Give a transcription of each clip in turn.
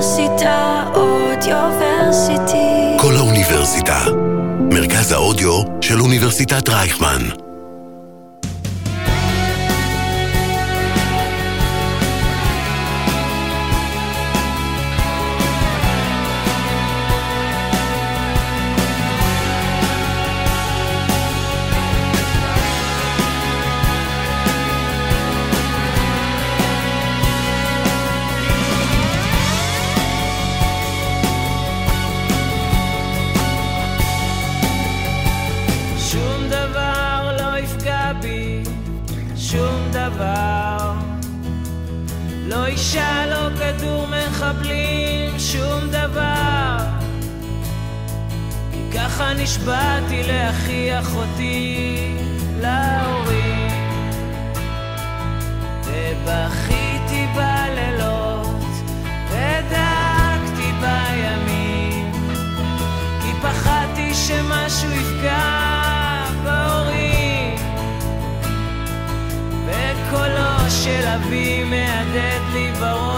האוניברסיטה אודיוורסיטי. כל האוניברסיטה. מרכז האודיו של אוניברסיטת רייכמן. אחותי, להורים. ובכיתי בלילות, ודאגתי בימים. כי פחדתי שמשהו יפגע בהורים וקולו של אבי מהדהד לי בראש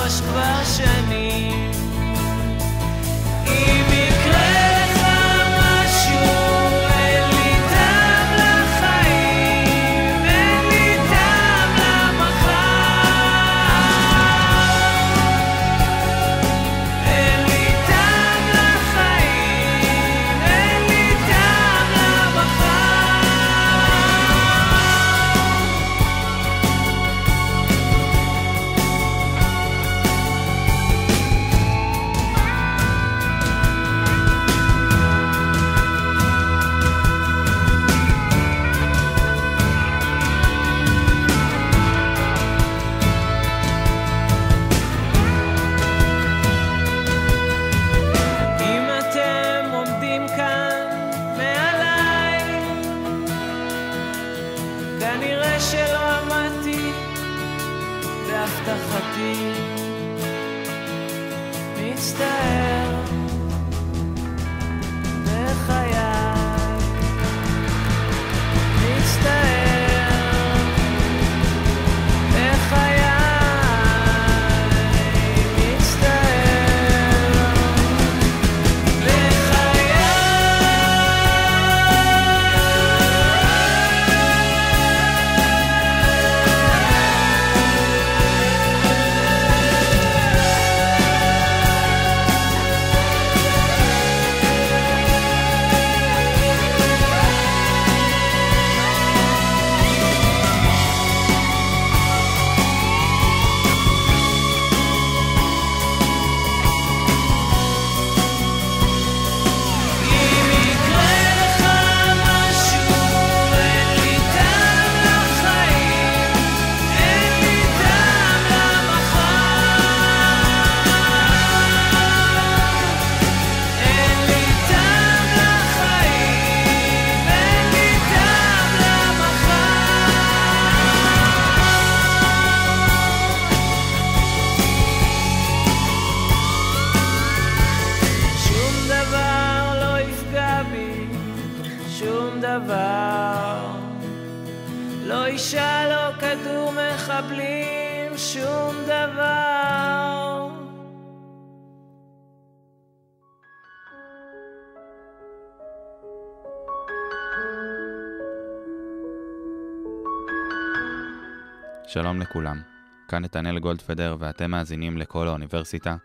שלום לכולם, כאן נתנאל גולדפדר ואתם מאזינים לכל האוניברסיטה,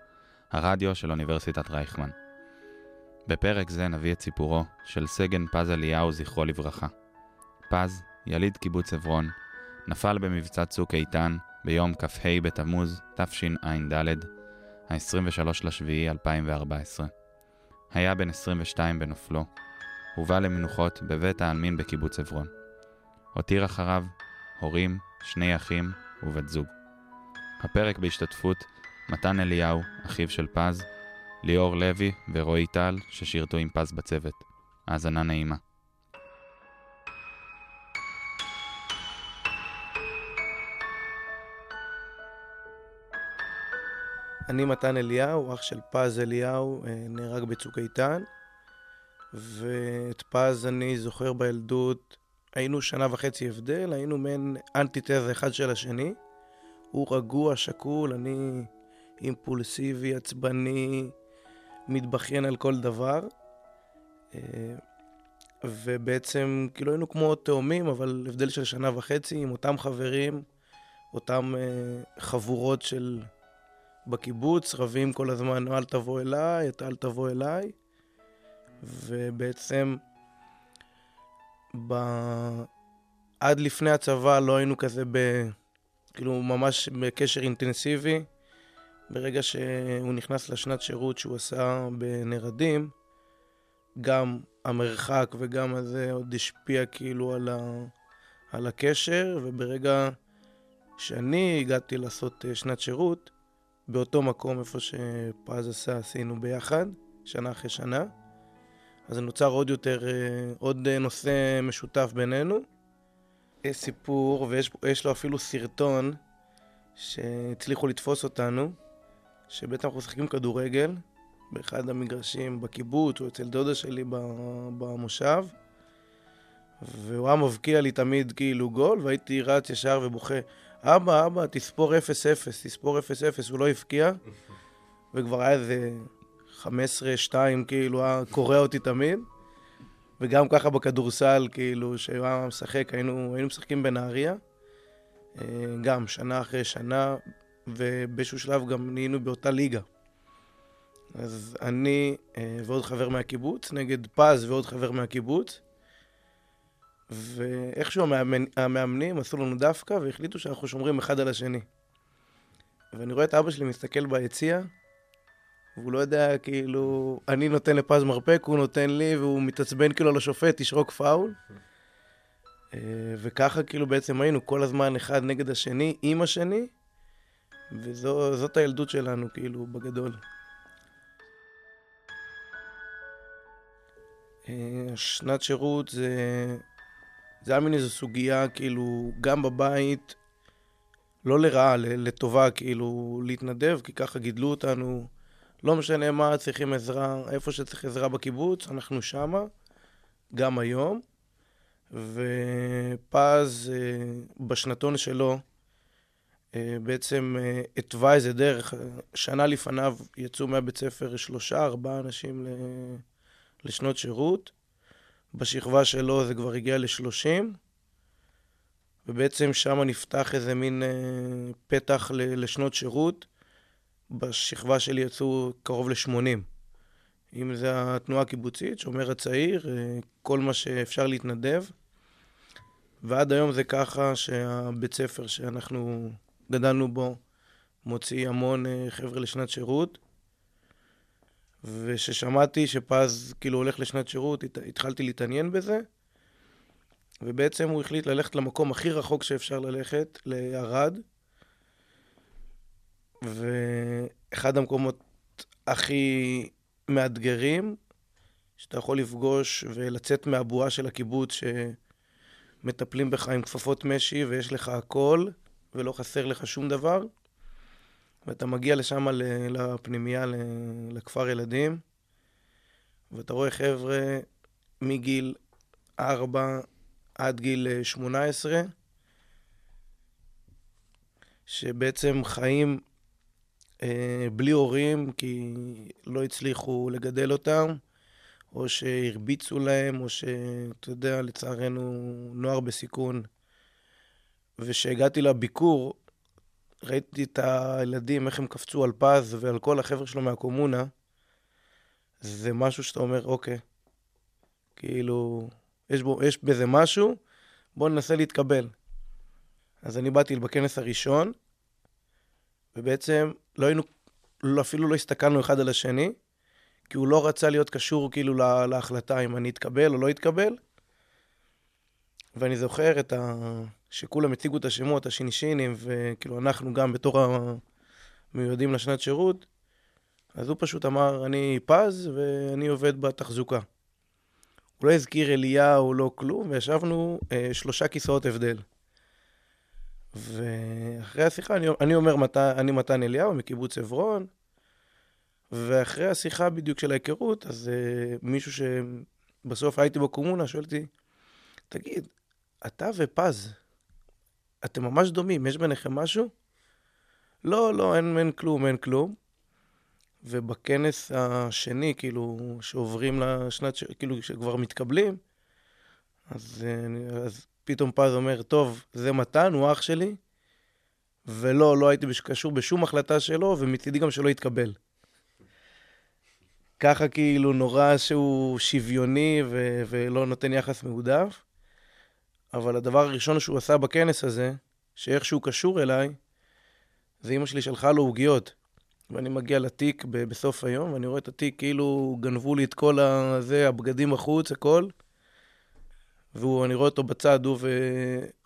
הרדיו של אוניברסיטת רייכמן. בפרק זה נביא את סיפורו של סגן פז אליהו זכרו לברכה. פז, יליד קיבוץ עברון, נפל במבצע צוק איתן ביום כ"ה בתמוז תשע"ד, ה-23 לשביעי 2014. היה בן 22 בנופלו, הובא למנוחות בבית העלמין בקיבוץ עברון. הותיר אחריו הורים, שני אחים ובת זוג. הפרק בהשתתפות מתן אליהו, אחיו של פז, ליאור לוי ורועי טל, ששירתו עם פז בצוות. האזנה נעימה. אני מתן אליהו, אח של פז אליהו, אה, נהרג בצוק איתן. ואת פז אני זוכר בילדות, היינו שנה וחצי הבדל, היינו מעין אנטיתזה אחד של השני. הוא רגוע, שקול, אני אימפולסיבי, עצבני, מתבכיין על כל דבר. אה, ובעצם, כאילו היינו כמו תאומים, אבל הבדל של שנה וחצי עם אותם חברים, אותם אה, חבורות של בקיבוץ, רבים כל הזמן, אל תבוא אליי, אל תבוא אליי. ובעצם, ב... עד לפני הצבא לא היינו כזה ב... כאילו, ממש בקשר אינטנסיבי. ברגע שהוא נכנס לשנת שירות שהוא עשה בנרדים, גם המרחק וגם הזה עוד השפיע כאילו על, ה... על הקשר, וברגע שאני הגעתי לעשות אה, שנת שירות, באותו מקום איפה שפז עשה, עשינו ביחד, שנה אחרי שנה. אז נוצר עוד יותר, אה, עוד אה, נושא משותף בינינו. יש סיפור, ויש לו אפילו סרטון שהצליחו לתפוס אותנו, שבעצם אנחנו משחקים כדורגל באחד המגרשים בקיבוץ, או אצל דודה שלי במושב, והוא היה מבקיע לי תמיד כאילו גול, והייתי רץ ישר ובוכה, אבא, אבא, תספור 0-0, תספור 0-0, הוא לא הבקיע, וכבר היה איזה 15-2, כאילו, היה קורע אותי תמיד. וגם ככה בכדורסל, כאילו, שהוא היה משחק, היינו, היינו משחקים בנהריה, אה, גם שנה אחרי שנה, ובאיזשהו שלב גם נהיינו באותה ליגה. אז אני אה, ועוד חבר מהקיבוץ, נגד פז ועוד חבר מהקיבוץ, ואיכשהו המאמנ... המאמנים עשו לנו דווקא והחליטו שאנחנו שומרים אחד על השני. ואני רואה את אבא שלי מסתכל ביציע, והוא לא יודע, כאילו, אני נותן לפז מרפק, הוא נותן לי, והוא מתעצבן כאילו על השופט, תשרוק פאול. אה, וככה כאילו בעצם היינו כל הזמן אחד נגד השני, עם השני, וזאת הילדות שלנו, כאילו, בגדול. אה, שנת שירות זה, זה היה מין איזו סוגיה, כאילו, גם בבית, לא לרעה, לטובה, כאילו, להתנדב, כי ככה גידלו אותנו. לא משנה מה, צריכים עזרה, איפה שצריך עזרה בקיבוץ, אנחנו שמה, גם היום. ופז, אה, בשנתון שלו, אה, בעצם אה, התווה איזה דרך. שנה לפניו יצאו מהבית ספר שלושה, ארבעה אנשים לשנות שירות. בשכבה שלו זה כבר הגיע לשלושים, ובעצם שם נפתח איזה מין פתח לשנות שירות. בשכבה שלי יצאו קרוב ל-80. אם זה התנועה הקיבוצית, שומר הצעיר, אה, כל מה שאפשר להתנדב. ועד היום זה ככה שהבית ספר שאנחנו גדלנו בו מוציא המון אה, חבר'ה לשנת שירות. וכששמעתי שפז כאילו הולך לשנת שירות, התחלתי להתעניין בזה. ובעצם הוא החליט ללכת למקום הכי רחוק שאפשר ללכת, לערד. ואחד המקומות הכי מאתגרים, שאתה יכול לפגוש ולצאת מהבועה של הקיבוץ, שמטפלים בך עם כפפות משי ויש לך הכל, ולא חסר לך שום דבר. ואתה מגיע לשם, לפנימייה, לכפר ילדים, ואתה רואה חבר'ה מגיל 4 עד גיל 18, שבעצם חיים אה, בלי הורים, כי לא הצליחו לגדל אותם, או שהרביצו להם, או שאתה יודע, לצערנו, נוער בסיכון. וכשהגעתי לביקור, ראיתי את הילדים, איך הם קפצו על פז ועל כל החבר'ה שלו מהקומונה. זה משהו שאתה אומר, אוקיי, כאילו, יש, בו, יש בזה משהו, בואו ננסה להתקבל. אז אני באתי בכנס הראשון, ובעצם לא היינו, לא, אפילו לא הסתכלנו אחד על השני, כי הוא לא רצה להיות קשור כאילו לה, להחלטה אם אני אתקבל או לא אתקבל. ואני זוכר את ה... שכולם הציגו את השמות, השינשינים, וכאילו אנחנו גם בתור המיועדים לשנת שירות, אז הוא פשוט אמר, אני פז ואני עובד בתחזוקה. הוא לא הזכיר אליהו, לא כלום, וישבנו אה, שלושה כיסאות הבדל. ואחרי השיחה, אני, אני אומר, מת, אני מתן אליהו מקיבוץ עברון, ואחרי השיחה בדיוק של ההיכרות, אז uh, מישהו שבסוף הייתי בקומונה שואל אותי, תגיד, אתה ופז, אתם ממש דומים, יש ביניכם משהו? לא, לא, אין, אין כלום, אין כלום. ובכנס השני, כאילו, שעוברים לשנת. כאילו, שכבר מתקבלים, אז, אה, אז פתאום פז אומר, טוב, זה מתן, הוא אח שלי, ולא, לא הייתי קשור בשום החלטה שלו, ומצידי גם שלא יתקבל. ככה כאילו נורא שהוא שוויוני ו- ולא נותן יחס מעודף. אבל הדבר הראשון שהוא עשה בכנס הזה, שאיכשהו קשור אליי, זה אימא שלי שלחה לו עוגיות. ואני מגיע לתיק ב- בסוף היום, ואני רואה את התיק כאילו גנבו לי את כל הזה, הבגדים החוץ, הכל. ואני רואה אותו בצד, הוא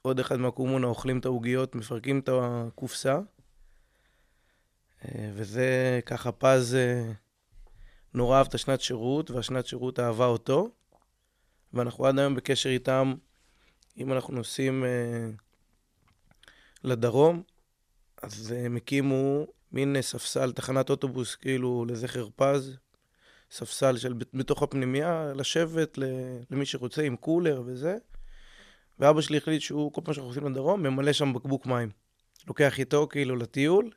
ועוד אחד מהקומונה אוכלים את העוגיות, מפרקים את הקופסה. אה, וזה ככה פז אה, נורא אהב את השנת שירות, והשנת שירות אהבה אותו. ואנחנו עד היום בקשר איתם, אם אנחנו נוסעים אה, לדרום, אז הם הקימו מין ספסל, תחנת אוטובוס, כאילו, לזכר פז, ספסל של בתוך הפנימייה, לשבת למי שרוצה עם קולר וזה. ואבא שלי החליט שהוא, כל פעם שאנחנו עושים לדרום, ממלא שם בקבוק מים. לוקח איתו כאילו לטיול,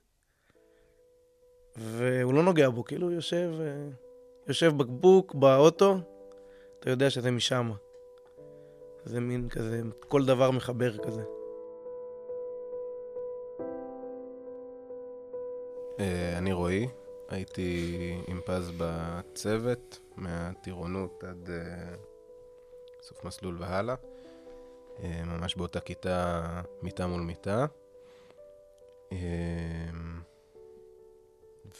והוא לא נוגע בו, כאילו הוא יושב, אה, יושב בקבוק באוטו, אתה יודע שזה משם. זה מין כזה, כל דבר מחבר כזה. אה, אני רועי, הייתי עם פז בצוות, מהטירונות עד uh, סוף מסלול והלאה. Uh, ממש באותה כיתה, מיטה מול מיטה. Uh,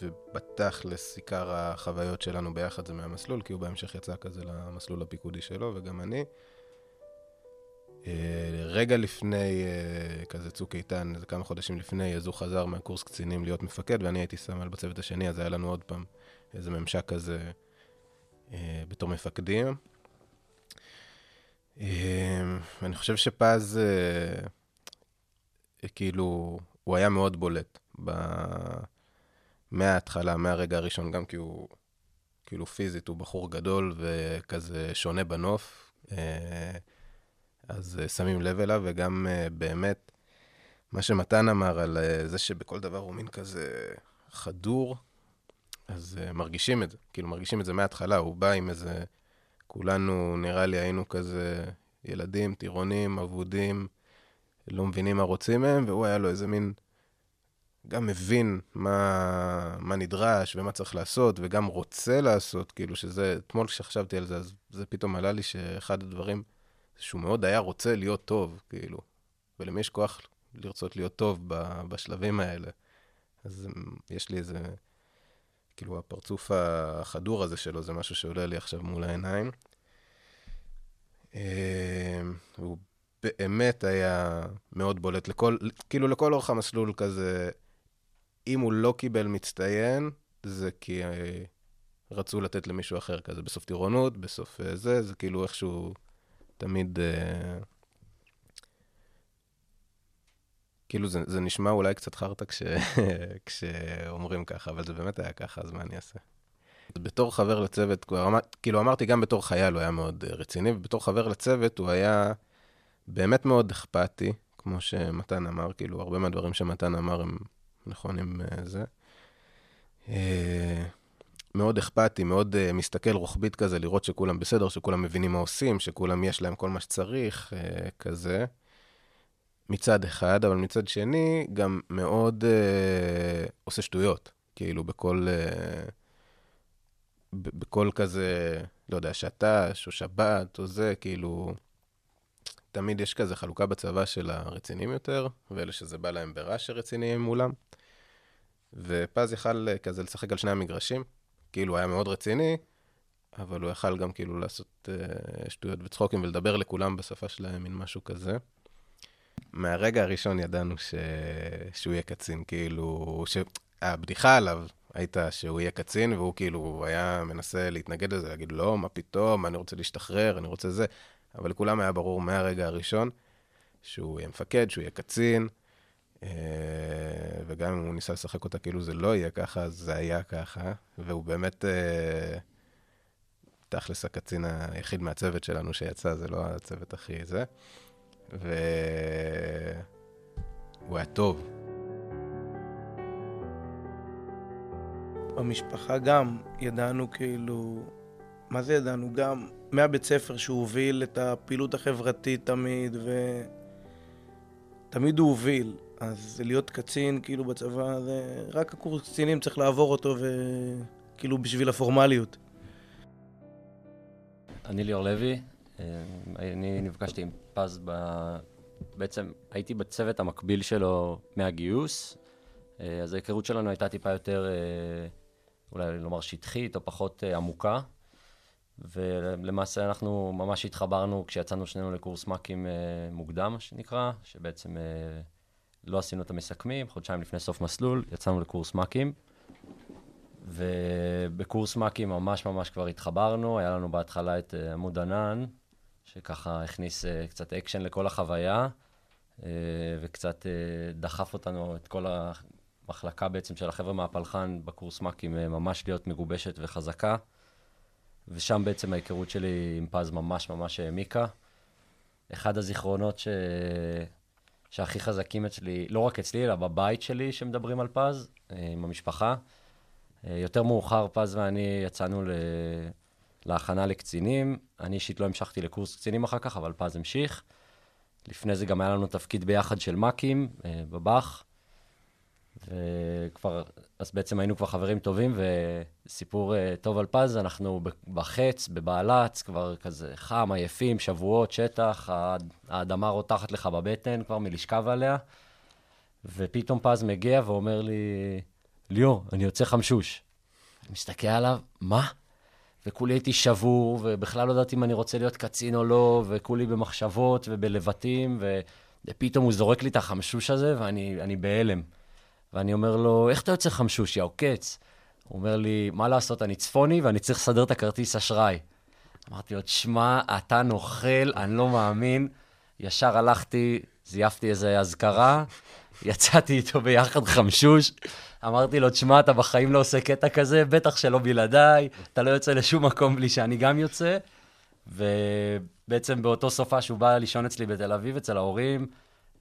ובתכלס עיקר החוויות שלנו ביחד זה מהמסלול, כי הוא בהמשך יצא כזה למסלול הפיקודי שלו, וגם אני. Uh, רגע לפני uh, כזה צוק איתן, איזה כמה חודשים לפני, אז הוא חזר מהקורס קצינים להיות מפקד, ואני הייתי סמל בצוות השני, אז היה לנו עוד פעם איזה ממשק כזה uh, בתור מפקדים. אני חושב שפז, כאילו, הוא היה מאוד בולט ב... מההתחלה, מהרגע הראשון, גם כי הוא, כאילו פיזית, הוא בחור גדול וכזה שונה בנוף. אז uh, שמים לב אליו, וגם uh, באמת, מה שמתן אמר על uh, זה שבכל דבר הוא מין כזה חדור, אז מרגישים את זה, כאילו מרגישים את זה מההתחלה, הוא בא עם איזה, כולנו נראה לי היינו כזה ילדים, טירונים, אבודים, לא מבינים מה רוצים מהם, והוא היה לו איזה מין, גם מבין מה, מה נדרש ומה צריך לעשות, וגם רוצה לעשות, כאילו שזה, אתמול כשחשבתי על זה, אז זה פתאום עלה לי שאחד הדברים, שהוא מאוד היה רוצה להיות טוב, כאילו. ולמי יש כוח לרצות להיות טוב בשלבים האלה? אז יש לי איזה, כאילו, הפרצוף החדור הזה שלו, זה משהו שעולה לי עכשיו מול העיניים. הוא באמת היה מאוד בולט לכל, כאילו לכל אורך המסלול כזה, אם הוא לא קיבל מצטיין, זה כי רצו לתת למישהו אחר כזה, בסוף טירונות, בסוף זה, זה כאילו איכשהו תמיד... Uh, כאילו זה, זה נשמע אולי קצת חרטא כש, כשאומרים ככה, אבל זה באמת היה ככה, אז מה אני אעשה? בתור חבר לצוות, אמר, כאילו אמרתי, גם בתור חייל הוא היה מאוד רציני, ובתור חבר לצוות הוא היה באמת מאוד אכפתי, כמו שמתן אמר, כאילו הרבה מהדברים שמתן אמר הם נכונים זה. מאוד אכפתי, מאוד uh, מסתכל רוחבית כזה, לראות שכולם בסדר, שכולם מבינים מה עושים, שכולם יש להם כל מה שצריך, uh, כזה. מצד אחד, אבל מצד שני, גם מאוד uh, עושה שטויות. כאילו, בכל, uh, בכל כזה, לא יודע, שת"ש או שבת או זה, כאילו, תמיד יש כזה חלוקה בצבא של הרציניים יותר, ואלה שזה בא להם ברע שרציניים מולם. ופז יכל כזה לשחק על שני המגרשים. כאילו, הוא היה מאוד רציני, אבל הוא יכל גם כאילו לעשות uh, שטויות וצחוקים ולדבר לכולם בשפה שלהם, מין משהו כזה. מהרגע הראשון ידענו ש... שהוא יהיה קצין, כאילו, שהבדיחה עליו הייתה שהוא יהיה קצין, והוא כאילו היה מנסה להתנגד לזה, להגיד, לא, מה פתאום, אני רוצה להשתחרר, אני רוצה זה, אבל לכולם היה ברור מהרגע הראשון שהוא יהיה מפקד, שהוא יהיה קצין, וגם אם הוא ניסה לשחק אותה כאילו זה לא יהיה ככה, זה היה ככה, והוא באמת, אה, תכלס הקצין היחיד מהצוות שלנו שיצא, זה לא הצוות הכי זה, והוא היה טוב. במשפחה גם ידענו כאילו, מה זה ידענו? גם מהבית ספר שהוא הוביל את הפעילות החברתית תמיד, ותמיד הוא הוביל. אז להיות קצין, כאילו בצבא, זה רק הקורס קצינים צריך לעבור אותו, וכאילו בשביל הפורמליות. אני ליאור לוי, אה, אני נפגשתי עם פז ב... בעצם הייתי בצוות המקביל שלו מהגיוס, אה, אז ההיכרות שלנו הייתה טיפה יותר, אה, אולי לומר שטחית או פחות עמוקה, ולמעשה אנחנו ממש התחברנו כשיצאנו שנינו לקורס מ"כים מוקדם, שנקרא, שבעצם לא עשינו את המסכמים, חודשיים לפני סוף מסלול, יצאנו לקורס מ"כים. ובקורס מ"כים ממש ממש כבר התחברנו, היה לנו בהתחלה את אה, עמוד ענן, שככה הכניס אה, קצת אקשן לכל החוויה, אה, וקצת דחף אותנו, את כל המחלקה בעצם של החבר'ה מהפלחה"ן בקורס מ"כים, ממש להיות מגובשת וחזקה. ושם בעצם ההיכרות שלי עם פז ממש ממש העמיקה. אחד הזיכרונות ש... שהכי חזקים אצלי, לא רק אצלי, אלא בבית שלי, שמדברים על פז, עם המשפחה. אה, יותר מאוחר פז ואני יצאנו ל... להכנה לקצינים. אני אישית לא המשכתי לקורס קצינים אחר כך, אבל פז המשיך. לפני זה גם היה לנו תפקיד ביחד של מ"כים אה, בבאח. וכבר, אז בעצם היינו כבר חברים טובים, וסיפור uh, טוב על פז, אנחנו בחץ, בבעלץ, כבר כזה חם, עייפים, שבועות, שטח, האדמה רותחת לך בבטן כבר מלשכב עליה, ופתאום פז מגיע ואומר לי, ליאור, אני יוצא חמשוש. אני מסתכל עליו, מה? וכולי הייתי שבור, ובכלל לא ידעתי אם אני רוצה להיות קצין או לא, וכולי במחשבות ובלבטים, ופתאום הוא זורק לי את החמשוש הזה, ואני בהלם. ואני אומר לו, איך אתה יוצא חמשוש, יא עוקץ? הוא אומר לי, מה לעשות, אני צפוני ואני צריך לסדר את הכרטיס אשראי. אמרתי לו, תשמע, אתה נוכל, אני לא מאמין. ישר הלכתי, זייפתי איזו אזכרה, יצאתי איתו ביחד חמשוש. אמרתי לו, תשמע, אתה בחיים לא עושה קטע כזה, בטח שלא בלעדיי, אתה לא יוצא לשום מקום בלי שאני גם יוצא. ובעצם באותו סופה שהוא בא לישון אצלי בתל אביב, אצל ההורים,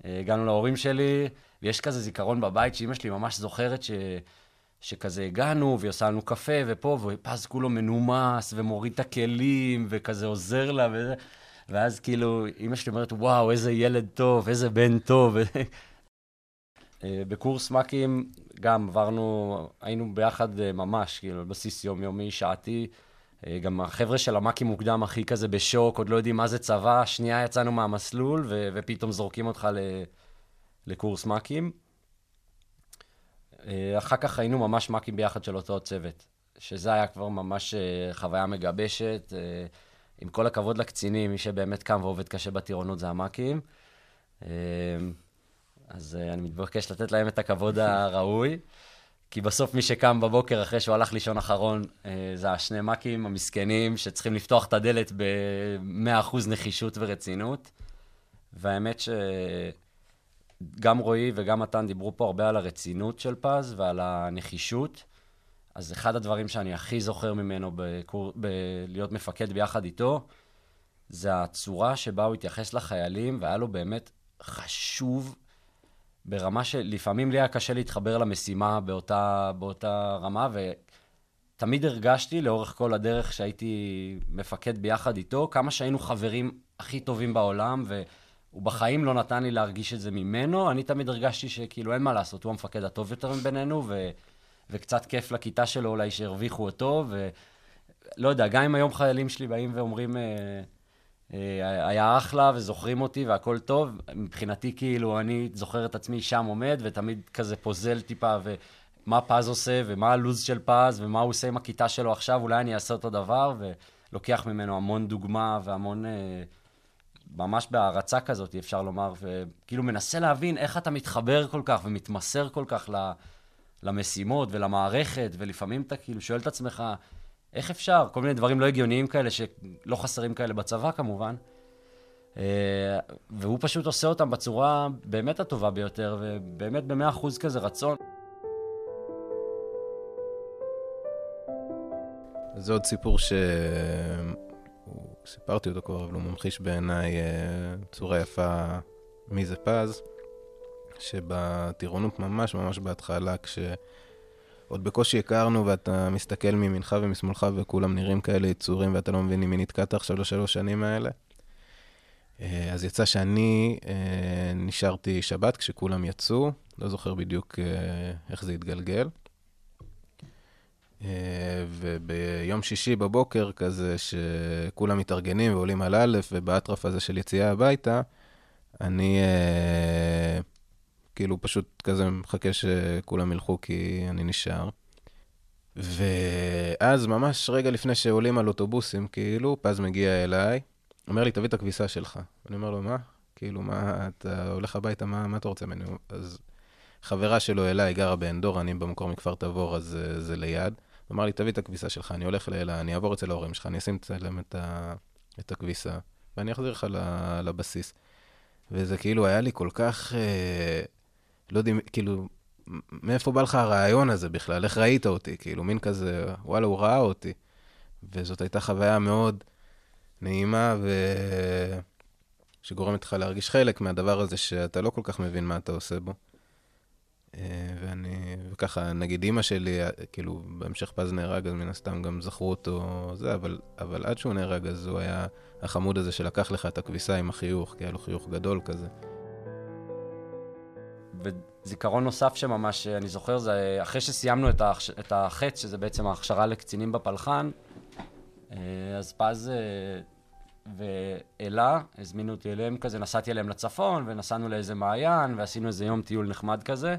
אה, הגענו להורים שלי, ויש כזה זיכרון בבית שאימא שלי ממש זוכרת ש... שכזה הגענו, והיא עושה לנו קפה, ופה, ופז כולו מנומס, ומוריד את הכלים, וכזה עוזר לה, וזה. ואז כאילו, אימא שלי אומרת, וואו, איזה ילד טוב, איזה בן טוב. אה, בקורס מ"כים גם עברנו, היינו ביחד אה, ממש, כאילו, על בסיס יומיומי, שעתי. אה, גם החבר'ה של המ"כים מוקדם הכי כזה בשוק, עוד לא יודעים מה זה צבא, שנייה יצאנו מהמסלול, ו- ופתאום זורקים אותך ל- לקורס מ"כים. אחר כך היינו ממש מ"כים ביחד של אותו צוות, שזה היה כבר ממש חוויה מגבשת. עם כל הכבוד לקצינים, מי שבאמת קם ועובד קשה בטירונות זה המ"כים. אז אני מתבקש לתת להם את הכבוד הראוי, כי בסוף מי שקם בבוקר אחרי שהוא הלך לישון אחרון, זה השני מ"כים המסכנים, שצריכים לפתוח את הדלת ב-100% נחישות ורצינות. והאמת שגם רועי וגם מתן דיברו פה הרבה על הרצינות של פז ועל הנחישות. אז אחד הדברים שאני הכי זוכר ממנו בקור... בלהיות מפקד ביחד איתו, זה הצורה שבה הוא התייחס לחיילים, והיה לו באמת חשוב ברמה שלפעמים לי היה קשה להתחבר למשימה באותה, באותה רמה, ותמיד הרגשתי לאורך כל הדרך שהייתי מפקד ביחד איתו, כמה שהיינו חברים הכי טובים בעולם, והוא בחיים לא נתן לי להרגיש את זה ממנו, אני תמיד הרגשתי שכאילו אין מה לעשות, הוא המפקד הטוב יותר מבינינו, ו... וקצת כיף לכיתה שלו אולי שהרוויחו אותו, ולא יודע, גם אם היום חיילים שלי באים ואומרים... אה, אה, היה אחלה וזוכרים אותי והכל טוב. מבחינתי, כאילו, אני זוכר את עצמי שם עומד, ותמיד כזה פוזל טיפה, ומה פז עושה, ומה הלו"ז של פז, ומה הוא עושה עם הכיתה שלו עכשיו, אולי אני אעשה אותו דבר, ולוקח ממנו המון דוגמה והמון... אה, ממש בהערצה כזאת, אפשר לומר, וכאילו מנסה להבין איך אתה מתחבר כל כך ומתמסר כל כך למשימות ולמערכת, ולפעמים אתה כאילו שואל את עצמך, איך אפשר? כל מיני דברים לא הגיוניים כאלה, שלא חסרים כאלה בצבא כמובן. אה, והוא פשוט עושה אותם בצורה באמת הטובה ביותר, ובאמת במאה אחוז כזה רצון. זה עוד סיפור ש... סיפרתי אותו כבר, אבל הוא ממחיש בעיניי אה, בצורה יפה מי זה פז, שבטירונות ממש ממש בהתחלה, כש... עוד בקושי הכרנו, ואתה מסתכל מימינך ומשמאלך, וכולם נראים כאלה יצורים, ואתה לא מבין עם מי נתקעת עכשיו לשלוש שנים האלה. אה, אז יצא שאני אה, נשארתי שבת כשכולם יצאו, לא זוכר בדיוק אה, איך זה התגלגל. וביום שישי בבוקר כזה, שכולם מתארגנים ועולים על א', ובאטרף הזה של יציאה הביתה, אני כאילו פשוט כזה מחכה שכולם ילכו כי אני נשאר. ואז ממש רגע לפני שעולים על אוטובוסים, כאילו, פז מגיע אליי, אומר לי, תביא את הכביסה שלך. אני אומר לו, מה? כאילו, מה, אתה הולך הביתה, מה, מה אתה רוצה ממני? אז חברה שלו אליי גרה דור, אני במקור מכפר תבור, אז זה, זה ליד. אמר לי, תביא את הכביסה שלך, אני הולך לאלה, אני אעבור אצל ההורים שלך, אני אשים אצלם את, ה, את הכביסה, ואני אחזיר לך לבסיס. וזה כאילו היה לי כל כך, אה, לא יודע, כאילו, מאיפה בא לך הרעיון הזה בכלל? איך ראית אותי? כאילו, מין כזה, וואלה, הוא ראה אותי. וזאת הייתה חוויה מאוד נעימה ו... שגורמת לך להרגיש חלק מהדבר הזה שאתה לא כל כך מבין מה אתה עושה בו. אה, ואני, וככה, נגיד אימא שלי, כאילו, בהמשך פז נהרג, אז מן הסתם גם זכרו אותו זה, אבל, אבל עד שהוא נהרג, אז הוא היה החמוד הזה שלקח לך את הכביסה עם החיוך, כי היה לו חיוך גדול כזה. וזיכרון נוסף שממש אני זוכר, זה אחרי שסיימנו את, ההכש... את החץ, שזה בעצם ההכשרה לקצינים בפלחן, אה, אז פז אה, ואלה הזמינו אותי אליהם כזה, נסעתי אליהם לצפון, ונסענו לאיזה מעיין, ועשינו איזה יום טיול נחמד כזה.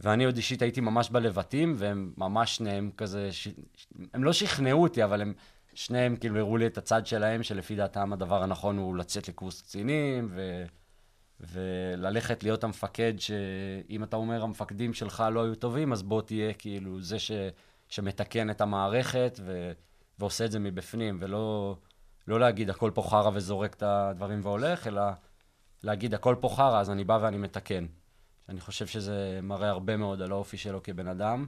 ואני עוד אישית הייתי ממש בלבטים, והם ממש שניהם כזה, ש... הם לא שכנעו אותי, אבל הם שניהם כאילו הראו לי את הצד שלהם, שלפי דעתם הדבר הנכון הוא לצאת לקורס קצינים, ו... וללכת להיות המפקד, שאם אתה אומר המפקדים שלך לא היו טובים, אז בוא תהיה כאילו זה ש... שמתקן את המערכת ו... ועושה את זה מבפנים, ולא לא להגיד הכל פה חרא וזורק את הדברים והולך, אלא להגיד הכל פה חרא, אז אני בא ואני מתקן. אני חושב שזה מראה הרבה מאוד על האופי שלו כבן אדם.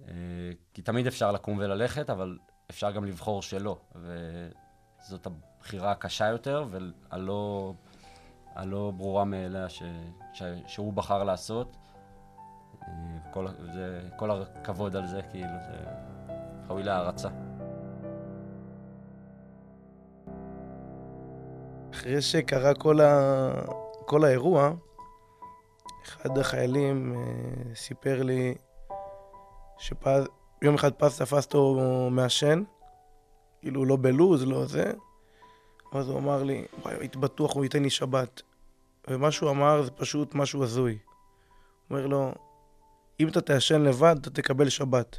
אה, כי תמיד אפשר לקום וללכת, אבל אפשר גם לבחור שלא. וזאת הבחירה הקשה יותר, והלא הלא ברורה מאליה ש, ש, שהוא בחר לעשות. אה, כל, זה, כל הכבוד על זה, כאילו, זה ראוי להערצה. אחרי שקרה כל, ה... כל האירוע, אחד החיילים אה, סיפר לי שיום אחד פז תפס אותו מעשן, כאילו לא בלוז, לא זה, ואז הוא אמר לי, וואי, הייתי בטוח הוא ייתן לי שבת. ומה שהוא אמר זה פשוט משהו הזוי. הוא אומר לו, אם אתה תעשן לבד, אתה תקבל שבת.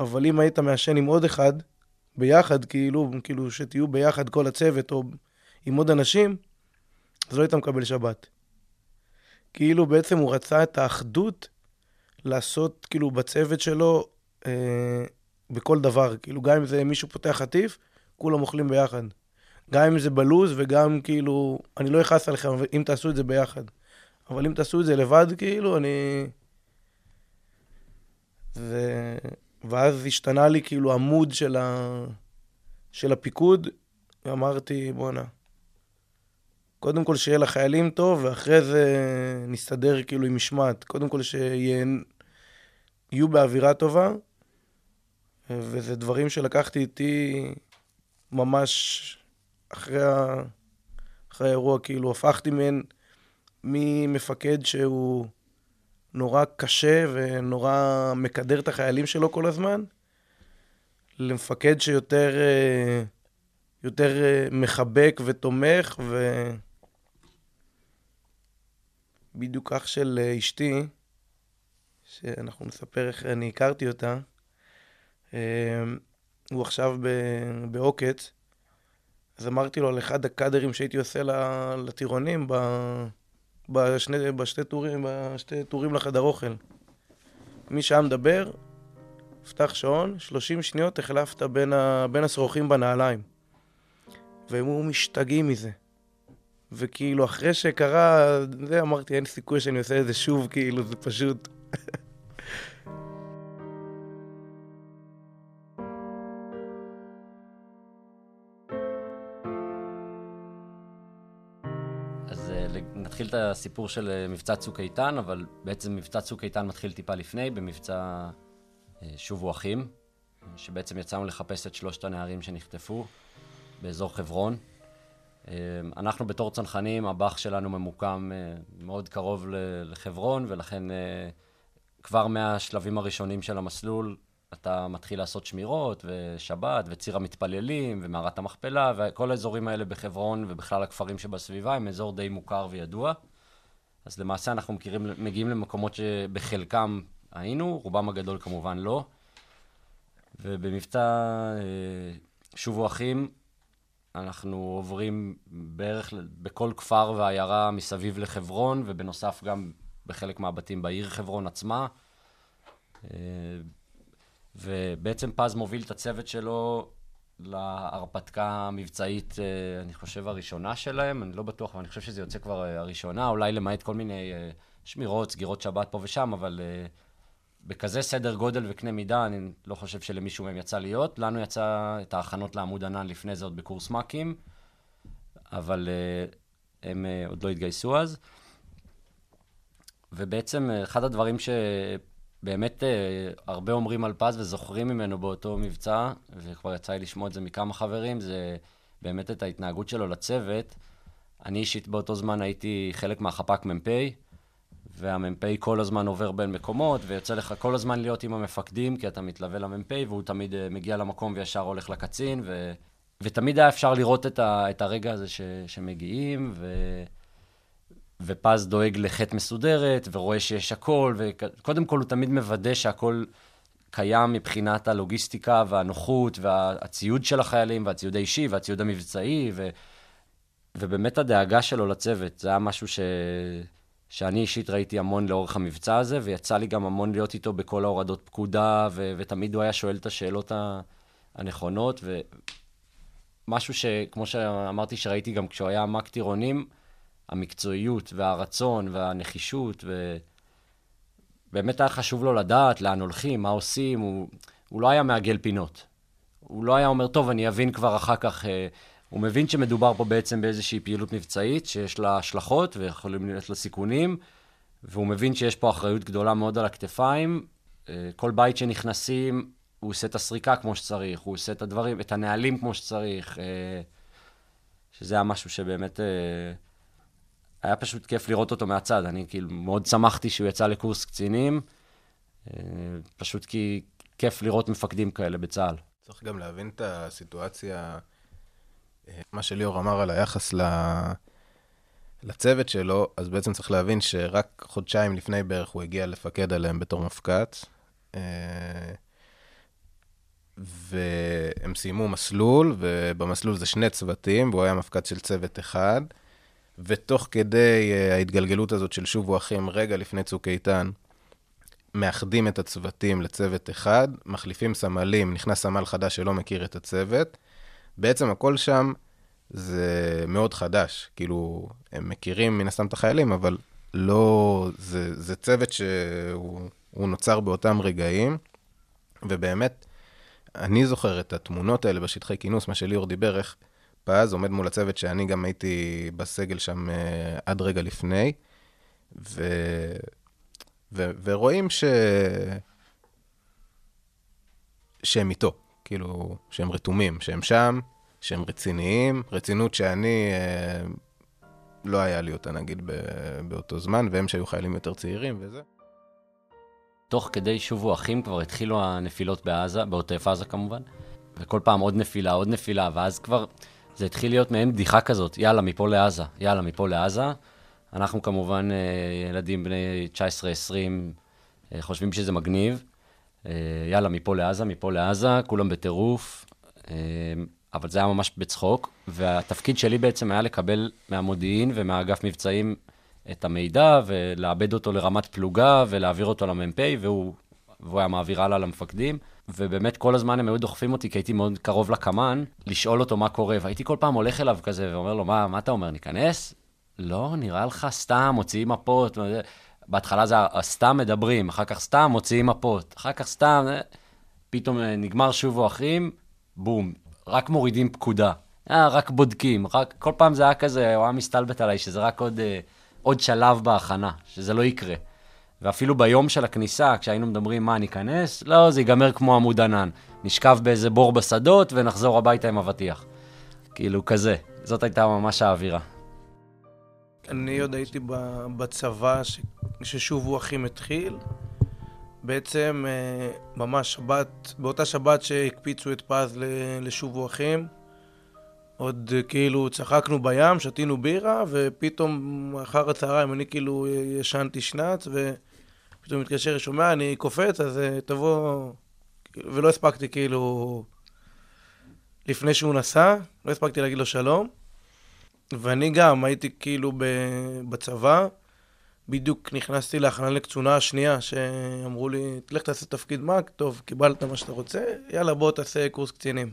אבל אם היית מעשן עם עוד אחד, ביחד, כאילו, כאילו שתהיו ביחד כל הצוות, או עם עוד אנשים, אז לא היית מקבל שבת. כאילו בעצם הוא רצה את האחדות לעשות כאילו בצוות שלו אה, בכל דבר. כאילו גם אם זה מישהו פותח חטיף, כולם אוכלים ביחד. גם אם זה בלוז וגם כאילו, אני לא אכעס עליכם אם תעשו את זה ביחד. אבל אם תעשו את זה לבד, כאילו, אני... ו... ואז השתנה לי כאילו עמוד של, ה... של הפיקוד, ואמרתי, בואנה, קודם כל שיהיה לחיילים טוב, ואחרי זה נסתדר כאילו עם משמעת. קודם כל שיהיו באווירה טובה, וזה דברים שלקחתי איתי ממש אחרי, ה... אחרי האירוע, כאילו הפכתי מהן ממפקד שהוא נורא קשה ונורא מקדר את החיילים שלו כל הזמן, למפקד שיותר יותר מחבק ותומך, ובדיוק אח של אשתי, שאנחנו נספר איך אני הכרתי אותה, הוא עכשיו בעוקץ, אז אמרתי לו על אחד הקאדרים שהייתי עושה לטירונים ב... בשני, בשתי טורים, בשתי טורים לחדר אוכל. מי שהיה מדבר, פתח שעון, 30 שניות החלפת בין, ה... בין השרוכים בנעליים. והם היו משתגעים מזה. וכאילו, אחרי שקרה זה, אמרתי, אין סיכוי שאני עושה את זה שוב, כאילו, זה פשוט... נתחיל את הסיפור של אה, מבצע צוק איתן, אבל בעצם מבצע צוק איתן מתחיל טיפה לפני, במבצע אה, שובו אחים, שבעצם יצאנו לחפש את שלושת הנערים שנחטפו באזור חברון. אה, אנחנו בתור צנחנים, הבאח שלנו ממוקם אה, מאוד קרוב לחברון, ולכן אה, כבר מהשלבים הראשונים של המסלול, אתה מתחיל לעשות שמירות, ושבת, וציר המתפללים, ומערת המכפלה, וכל האזורים האלה בחברון, ובכלל הכפרים שבסביבה, הם אזור די מוכר וידוע. אז למעשה אנחנו מכירים, מגיעים למקומות שבחלקם היינו, רובם הגדול כמובן לא. ובמבצע אה, שובו אחים, אנחנו עוברים בערך בכל כפר ועיירה מסביב לחברון, ובנוסף גם בחלק מהבתים בעיר חברון עצמה. אה, ובעצם פז מוביל את הצוות שלו להרפתקה המבצעית, אה, אני חושב, הראשונה שלהם, אני לא בטוח, אבל אני חושב שזה יוצא כבר אה, הראשונה, אולי למעט כל מיני שמירות, סגירות שבת פה ושם, אבל בכזה סדר גודל וקנה מידה, אני לא חושב שלמישהו מהם יצא להיות. לנו יצא את ההכנות לעמוד ענן לפני זה עוד בקורס מ"כים, אבל אה, הם אה, עוד לא התגייסו אז. ובעצם אה, אחד הדברים שבאמת הרבה אומרים על פז וזוכרים ממנו באותו מבצע, וכבר יצא לי לשמוע את זה מכמה חברים, זה באמת את ההתנהגות שלו לצוות. אני אישית באותו זמן הייתי חלק מהחפ"ק מ"פ, והמ"פ כל הזמן עובר בין מקומות, ויוצא לך כל הזמן להיות עם המפקדים, כי אתה מתלווה למ"פ, והוא תמיד אה, מגיע למקום וישר הולך לקצין, ו... ותמיד היה אפשר לראות את, ה... את הרגע הזה ש... שמגיעים, ו... ופז דואג לחטא מסודרת, ורואה שיש הכל, וקודם כל הוא תמיד מוודא שהכל קיים מבחינת הלוגיסטיקה והנוחות והציוד של החיילים, והציוד האישי והציוד המבצעי, ו... ובאמת הדאגה שלו לצוות, זה היה משהו ש... שאני אישית ראיתי המון לאורך המבצע הזה, ויצא לי גם המון להיות איתו בכל ההורדות פקודה, ו... ותמיד הוא היה שואל את השאלות. הנכונות, ומשהו שכמו שאמרתי שראיתי גם כשהוא היה מ"ק טירונים, המקצועיות והרצון והנחישות, ובאמת היה חשוב לו לדעת לאן הולכים, מה עושים, הוא, הוא לא היה מעגל פינות. הוא לא היה אומר, טוב, אני אבין כבר אחר כך, אה, הוא מבין שמדובר פה בעצם באיזושהי פעילות מבצעית, שיש לה השלכות ויכולים להיות לה סיכונים, והוא מבין שיש פה אחריות גדולה מאוד על הכתפיים. אה, כל בית שנכנסים, הוא עושה את הסריקה כמו שצריך, הוא עושה את הדברים, את הנהלים כמו שצריך, אה, שזה היה משהו שבאמת... אה, היה פשוט כיף לראות אותו מהצד. אני כאילו מאוד שמחתי שהוא יצא לקורס קצינים, פשוט כי כיף לראות מפקדים כאלה בצה"ל. צריך גם להבין את הסיטואציה, מה שליאור אמר על היחס ל... לצוות שלו, אז בעצם צריך להבין שרק חודשיים לפני בערך הוא הגיע לפקד עליהם בתור מפקד. אה, והם סיימו מסלול, ובמסלול זה שני צוותים, והוא היה מפקד של צוות אחד. ותוך כדי uh, ההתגלגלות הזאת של שובו אחים, רגע לפני צוק איתן, מאחדים את הצוותים לצוות אחד, מחליפים סמלים, נכנס סמל חדש שלא מכיר את הצוות. בעצם הכל שם זה מאוד חדש. כאילו, הם מכירים מן הסתם את החיילים, אבל לא... זה, זה צוות שהוא נוצר באותם רגעים, ובאמת, אני זוכר את התמונות האלה בשטחי כינוס, מה שליאור דיבר, איך פז עומד מול הצוות שאני גם הייתי בסגל שם uh, עד רגע לפני, ו... ו... ורואים ש... שהם איתו, כאילו, שהם רתומים, שהם שם, שהם רציניים, רצינות שאני, uh, לא היה לי אותה נגיד ב... באותו זמן, והם שהיו חיילים יותר צעירים וזה. תוך כדי שובו אחים כבר התחילו הנפילות בעזה, בעוטף עזה כמובן, וכל פעם עוד נפילה, עוד נפילה, ואז כבר זה התחיל להיות מעין בדיחה כזאת, יאללה, מפה לעזה, יאללה, מפה לעזה. אנחנו כמובן אה, ילדים בני 19-20, אה, חושבים שזה מגניב. אה, יאללה, מפה לעזה, מפה לעזה, כולם בטירוף, אבל זה היה ממש בצחוק. והתפקיד שלי בעצם היה לקבל מהמודיעין ומהאגף מבצעים את המידע ולעבד אותו לרמת פלוגה ולהעביר אותו למ"פ, והוא, והוא היה מעביר הלאה למפקדים. ובאמת כל הזמן הם היו דוחפים אותי, כי הייתי מאוד קרוב לקמ"ן, לשאול אותו מה קורה, והייתי כל פעם הולך אליו כזה ואומר לו, מה, מה אתה אומר, ניכנס? לא, נראה לך סתם, מוציאים מפות. בהתחלה זה סתם מדברים, אחר כך סתם מוציאים מפות, אחר כך סתם, פתאום נגמר שובו אחים, בום, רק מורידים פקודה. אה, רק בודקים, רק, כל פעם זה היה כזה, הוא היה מסתלבט עליי, שזה רק עוד, עוד שלב בהכנה, שזה לא יקרה. ואפילו ביום של הכניסה, כשהיינו מדברים מה, ניכנס? לא, זה ייגמר כמו עמוד ענן. נשכב באיזה בור בשדות ונחזור הביתה עם אבטיח. כאילו, כזה. זאת הייתה ממש האווירה. אני עוד הייתי בצבא ש- ששובו אחים התחיל. בעצם אה, ממש שבת, באותה שבת שהקפיצו את פז לשובו אחים, עוד אה, כאילו צחקנו בים, שתינו בירה, ופתאום אחר הצהריים אני כאילו ישנתי שנץ, ופתאום מתקשר, שומע, אני קופץ, אז אה, תבוא... כאילו, ולא הספקתי כאילו... לפני שהוא נסע, לא הספקתי להגיד לו שלום. ואני גם הייתי כאילו ב- בצבא, בדיוק נכנסתי להכנה לקצונה השנייה, שאמרו לי, תלך תעשה תפקיד מ"ק, טוב, קיבלת מה שאתה רוצה, יאללה, בוא תעשה קורס קצינים.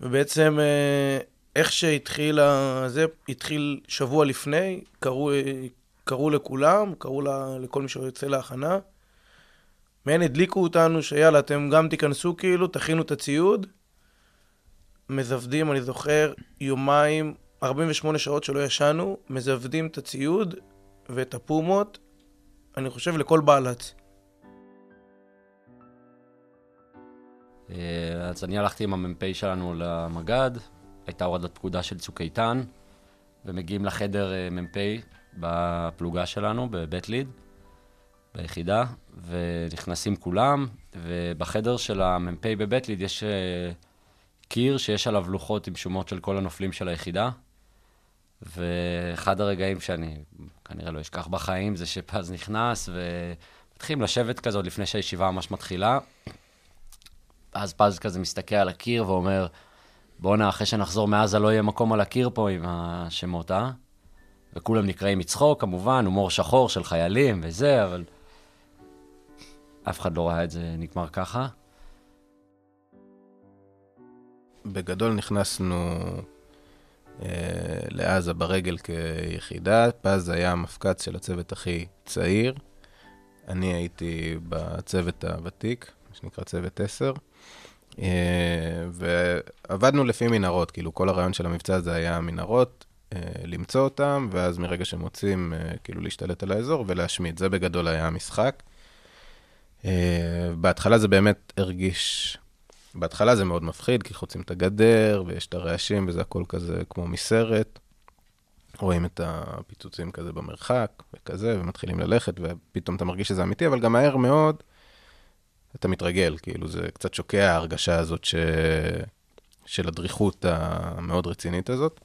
ובעצם, אה, איך שהתחיל זה, התחיל שבוע לפני, קראו, קראו לכולם, קראו לה- לכל מי שיוצא להכנה. מעין הדליקו אותנו שיאללה, אתם גם תיכנסו כאילו, תכינו את הציוד. מזוודים, אני זוכר, יומיים, 48 שעות שלא ישנו, מזוודים את הציוד ואת הפומות, אני חושב לכל בעלץ. אה, אז אני הלכתי עם המ"פ שלנו למג"ד, הייתה הורדת פקודה של צוק איתן, ומגיעים לחדר אה, מ"פ בפלוגה שלנו, בבית ליד, ביחידה, ונכנסים כולם, ובחדר של המ"פ בבית ליד יש אה, קיר שיש עליו לוחות עם שומות של כל הנופלים של היחידה. ואחד הרגעים שאני כנראה לא אשכח בחיים, זה שפז נכנס, ומתחילים לשבת כזה עוד לפני שהישיבה ממש מתחילה. אז פז כזה מסתכל על הקיר ואומר, בואנה, אחרי שנחזור מעזה לא יהיה מקום על הקיר פה עם השמות, אה? וכולם נקראים מצחוק, כמובן, הומור שחור של חיילים וזה, אבל אף אחד לא ראה את זה נגמר ככה. בגדול נכנסנו אה, לעזה ברגל כיחידה. פז היה המפקץ של הצוות הכי צעיר. אני הייתי בצוות הוותיק, מה שנקרא צוות 10. אה, ועבדנו לפי מנהרות, כאילו כל הרעיון של המבצע הזה היה מנהרות, אה, למצוא אותם, ואז מרגע שמוצאים, אה, כאילו להשתלט על האזור ולהשמיד. זה בגדול היה המשחק. אה, בהתחלה זה באמת הרגיש בהתחלה זה מאוד מפחיד, כי חוצים את הגדר, ויש את הרעשים, וזה הכל כזה כמו מסרט. רואים את הפיצוצים כזה במרחק, וכזה, ומתחילים ללכת, ופתאום אתה מרגיש שזה אמיתי, אבל גם מהר מאוד אתה מתרגל, כאילו זה קצת שוקע ההרגשה הזאת ש... של הדריכות המאוד רצינית הזאת.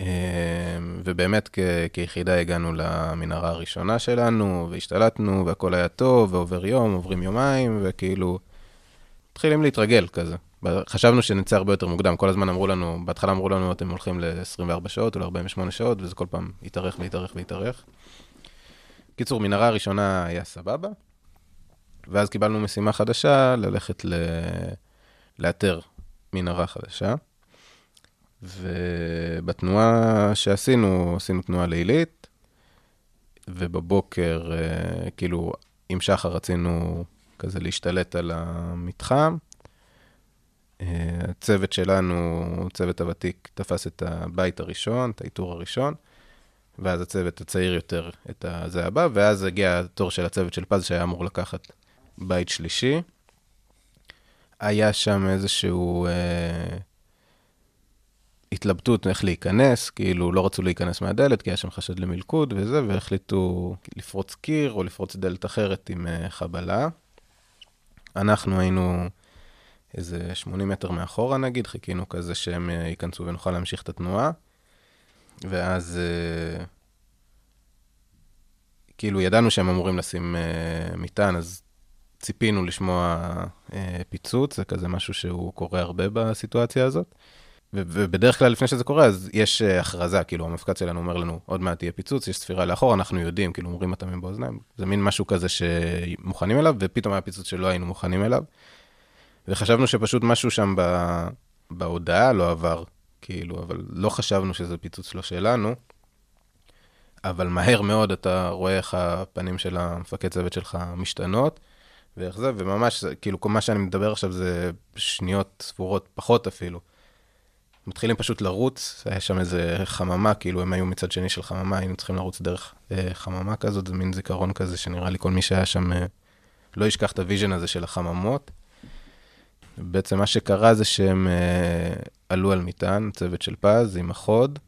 אה, ובאמת כ... כיחידה הגענו למנהרה הראשונה שלנו, והשתלטנו, והכל היה טוב, ועובר יום, עוברים יומיים, וכאילו... מתחילים להתרגל כזה. חשבנו שנצא הרבה יותר מוקדם, כל הזמן אמרו לנו, בהתחלה אמרו לנו, אתם הולכים ל-24 שעות או ל-48 שעות, וזה כל פעם התארך והתארך והתארך. קיצור, מנהרה הראשונה היה סבבה, ואז קיבלנו משימה חדשה, ללכת ל... לאתר מנהרה חדשה. ובתנועה שעשינו, עשינו תנועה לילית, ובבוקר, אה, כאילו, עם שחר רצינו כזה להשתלט על המתחם. אה, הצוות שלנו, הצוות הוותיק, תפס את הבית הראשון, את האיתור הראשון, ואז הצוות הצעיר יותר את הזה הבא, ואז הגיע התור של הצוות של פז שהיה אמור לקחת בית שלישי. היה שם איזשהו אה, התלבטות איך להיכנס, כאילו לא רצו להיכנס מהדלת, כי היה שם חשד למלכוד וזה, והחליטו לפרוץ קיר או לפרוץ דלת אחרת עם אה, חבלה. אנחנו היינו איזה 80 מטר מאחורה נגיד, חיכינו כזה שהם אה, ייכנסו ונוכל להמשיך את התנועה. ואז אה, כאילו ידענו שהם אמורים לשים אה, מטען, אז ציפינו לשמוע פיצוץ, זה כזה משהו שהוא קורה הרבה בסיטואציה הזאת. ובדרך כלל לפני שזה קורה, אז יש הכרזה, כאילו המפקד שלנו אומר לנו, עוד מעט תהיה פיצוץ, יש ספירה לאחור, אנחנו יודעים, כאילו אומרים אטמים באוזניים. זה מין משהו כזה שמוכנים אליו, ופתאום היה פיצוץ שלא היינו מוכנים אליו. וחשבנו שפשוט משהו שם ב... בהודעה לא עבר, כאילו, אבל לא חשבנו שזה פיצוץ לא שלנו. אבל מהר מאוד אתה רואה איך הפנים של המפקד צוות שלך משתנות, ואיך זה, וממש, כאילו, כל מה שאני מדבר עכשיו זה שניות ספורות, פחות אפילו. מתחילים פשוט לרוץ, היה שם איזה חממה, כאילו הם היו מצד שני של חממה, היינו צריכים לרוץ דרך אה, חממה כזאת, זה מין זיכרון כזה שנראה לי כל מי שהיה שם אה, לא ישכח את ה vision הזה של החממות. בעצם מה שקרה זה שהם אה, עלו על מטען, צוות של פז עם החוד,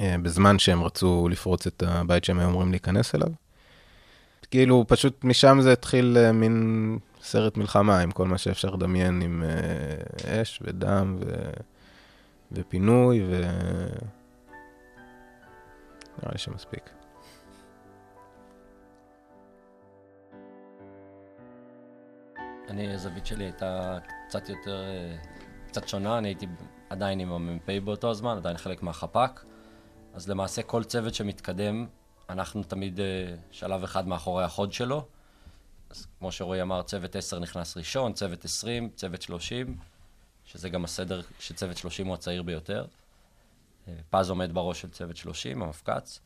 אה, בזמן שהם רצו לפרוץ את הבית שהם היו אמורים להיכנס אליו. כאילו, פשוט משם זה התחיל אה, מין סרט מלחמה עם כל מה שאפשר לדמיין, עם אה, אש ודם ו... ופינוי, ו... נראה לי שמספיק. אני, הזווית שלי הייתה קצת יותר, אה, קצת שונה, אני הייתי עדיין עם המ"פ באותו הזמן, עדיין חלק מהחפ"ק. אז למעשה כל צוות שמתקדם, אנחנו תמיד אה, שלב אחד מאחורי החוד שלו. אז כמו שרועי אמר, צוות 10 נכנס ראשון, צוות 20, צוות 30, שזה גם הסדר שצוות 30 הוא הצעיר ביותר. אה, פז עומד בראש של צוות 30, המפק"ץ.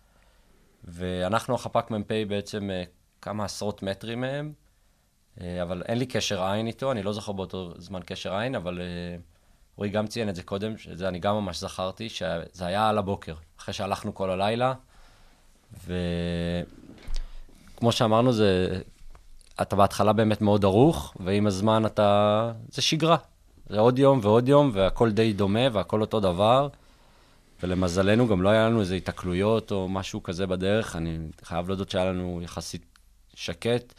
ואנחנו החפ"ק מ"פ בעצם כמה עשרות מטרים מהם. אה, אבל אין לי קשר עין איתו, אני לא זוכר באותו זמן קשר עין, אבל אה, רועי גם ציין את זה קודם, שזה אני גם ממש זכרתי, שזה היה על הבוקר, אחרי שהלכנו כל הלילה, וכמו שאמרנו, זה... אתה בהתחלה באמת מאוד ערוך, ועם הזמן אתה... זה שגרה. זה עוד יום ועוד יום, והכל די דומה, והכל אותו דבר. ולמזלנו גם לא היה לנו איזה התקלויות או משהו כזה בדרך. אני חייב להודות שהיה לנו יחסית שקט.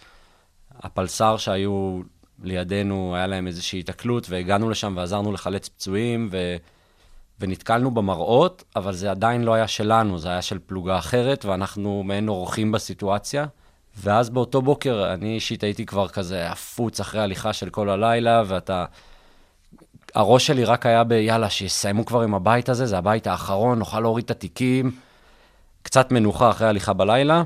הפלס"ר שהיו לידינו, היה להם איזושהי התקלות, והגענו לשם ועזרנו לחלץ פצועים, ו... ונתקלנו במראות, אבל זה עדיין לא היה שלנו, זה היה של פלוגה אחרת, ואנחנו מעין אורחים בסיטואציה. ואז באותו בוקר, אני אישית הייתי כבר כזה עפוץ אחרי הליכה של כל הלילה, ואתה... הראש שלי רק היה ב, יאללה, שיסיימו כבר עם הבית הזה, זה הבית האחרון, נוכל להוריד את התיקים. קצת מנוחה אחרי הליכה בלילה.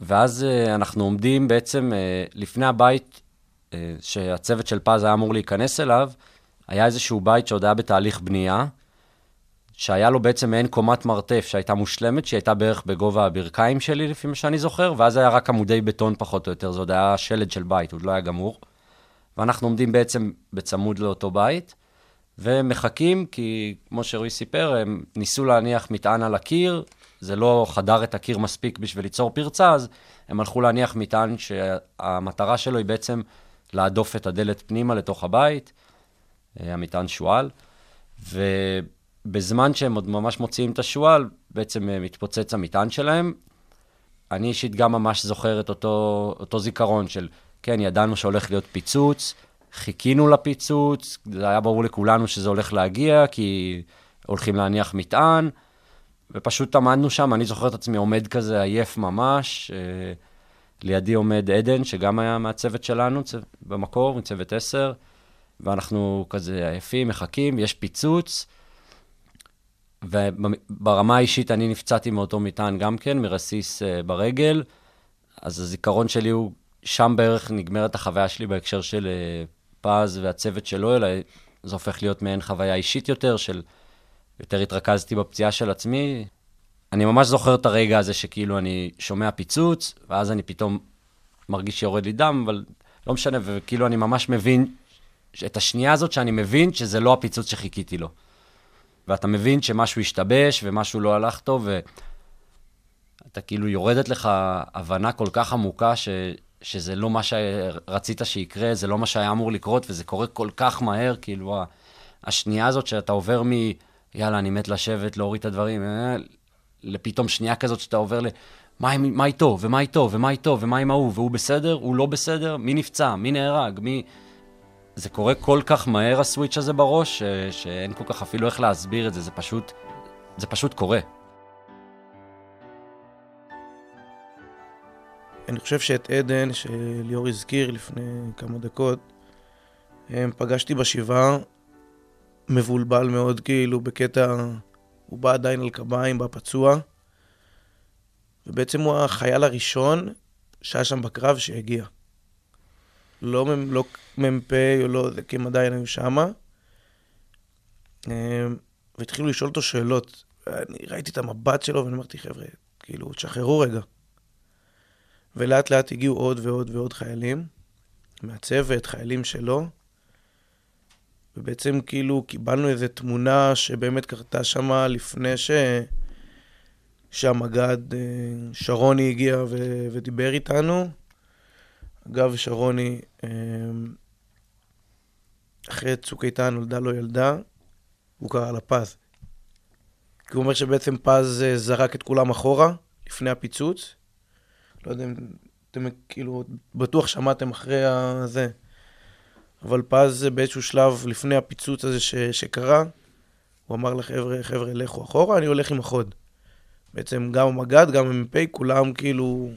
ואז uh, אנחנו עומדים בעצם uh, לפני הבית uh, שהצוות של פז היה אמור להיכנס אליו, היה איזשהו בית שעוד היה בתהליך בנייה, שהיה לו בעצם מעין קומת מרתף שהייתה מושלמת, שהיא הייתה בערך בגובה הברכיים שלי, לפי מה שאני זוכר, ואז היה רק עמודי בטון פחות או יותר, זה עוד היה שלד של בית, עוד לא היה גמור. ואנחנו עומדים בעצם בצמוד לאותו בית, ומחכים, כי כמו שרועי סיפר, הם ניסו להניח מטען על הקיר, זה לא חדר את הקיר מספיק בשביל ליצור פרצה, אז הם הלכו להניח מטען שהמטרה שלו היא בעצם להדוף את הדלת פנימה לתוך הבית, אה, המטען שועל, ובזמן שהם עוד ממש מוציאים את השועל, בעצם אה, מתפוצץ המטען שלהם. אני אישית גם ממש זוכר את אותו, אותו זיכרון של, כן, ידענו שהולך להיות פיצוץ, חיכינו לפיצוץ, זה היה ברור לכולנו שזה הולך להגיע, כי הולכים להניח מטען. ופשוט עמדנו שם, אני זוכר את עצמי עומד כזה עייף ממש. אה, לידי עומד עדן, שגם היה מהצוות שלנו, צו... במקור, מצוות 10, ואנחנו כזה עייפים, מחכים, יש פיצוץ. וברמה האישית אני נפצעתי מאותו מטען גם כן, מרסיס uh, ברגל, אז הזיכרון שלי הוא, שם בערך נגמרת החוויה שלי בהקשר של uh, פז והצוות שלו, אלא זה הופך להיות מעין חוויה אישית יותר של יותר התרכזתי בפציעה של עצמי. אני ממש זוכר את הרגע הזה שכאילו אני שומע פיצוץ, ואז אני פתאום מרגיש שיורד לי דם, אבל לא משנה, וכאילו אני ממש מבין את השנייה הזאת שאני מבין שזה לא הפיצוץ שחיכיתי לו. ואתה מבין שמשהו השתבש ומשהו לא הלך טוב, ואתה כאילו יורדת לך הבנה כל כך עמוקה ש... שזה לא מה שרצית שיקרה, זה לא מה שהיה אמור לקרות, וזה קורה כל כך מהר, כאילו, השנייה הזאת שאתה עובר מ... יאללה, אני מת לשבת, להוריד את הדברים, אה, לפתאום שנייה כזאת שאתה עובר ל... מה, מה איתו, ומה איתו, ומה איתו, ומה עם ההוא, והוא בסדר, הוא לא בסדר, מי נפצע, מי נהרג, מי... זה קורה כל כך מהר, הסוויץ' הזה בראש, ש... שאין כל כך אפילו איך להסביר את זה, זה פשוט, זה פשוט קורה. אני חושב שאת עדן, שליאור הזכיר לפני כמה דקות, פגשתי בשבעה מבולבל מאוד, כאילו, בקטע... הוא בא עדיין על קביים, בא פצוע. ובעצם הוא החייל הראשון שהיה שם בקרב שהגיע. לא, לא מ"פ לא, כי הם עדיין היו שמה. אמ, והתחילו לשאול אותו שאלות. אני ראיתי את המבט שלו ואני אמרתי, חבר'ה, כאילו, תשחררו רגע. ולאט לאט הגיעו עוד ועוד ועוד חיילים מהצוות, חיילים שלו. ובעצם כאילו קיבלנו איזו תמונה שבאמת קרתה שמה לפני ש... שהמג"ד אה, שרוני הגיע ו... ודיבר איתנו. אגב, שרוני, אה, אחרי צוק איתן נולדה לו ילדה, הוא קרא לה פז. כי הוא אומר שבעצם פז אה, זרק את כולם אחורה, לפני הפיצוץ. לא יודע אם אתם כאילו, בטוח שמעתם אחרי הזה. אבל פז באיזשהו שלב, לפני הפיצוץ הזה ש, שקרה, הוא אמר לחבר'ה, חבר'ה, לכו אחורה, אני הולך עם החוד. בעצם גם המג"ד, גם המ"פ, כולם כאילו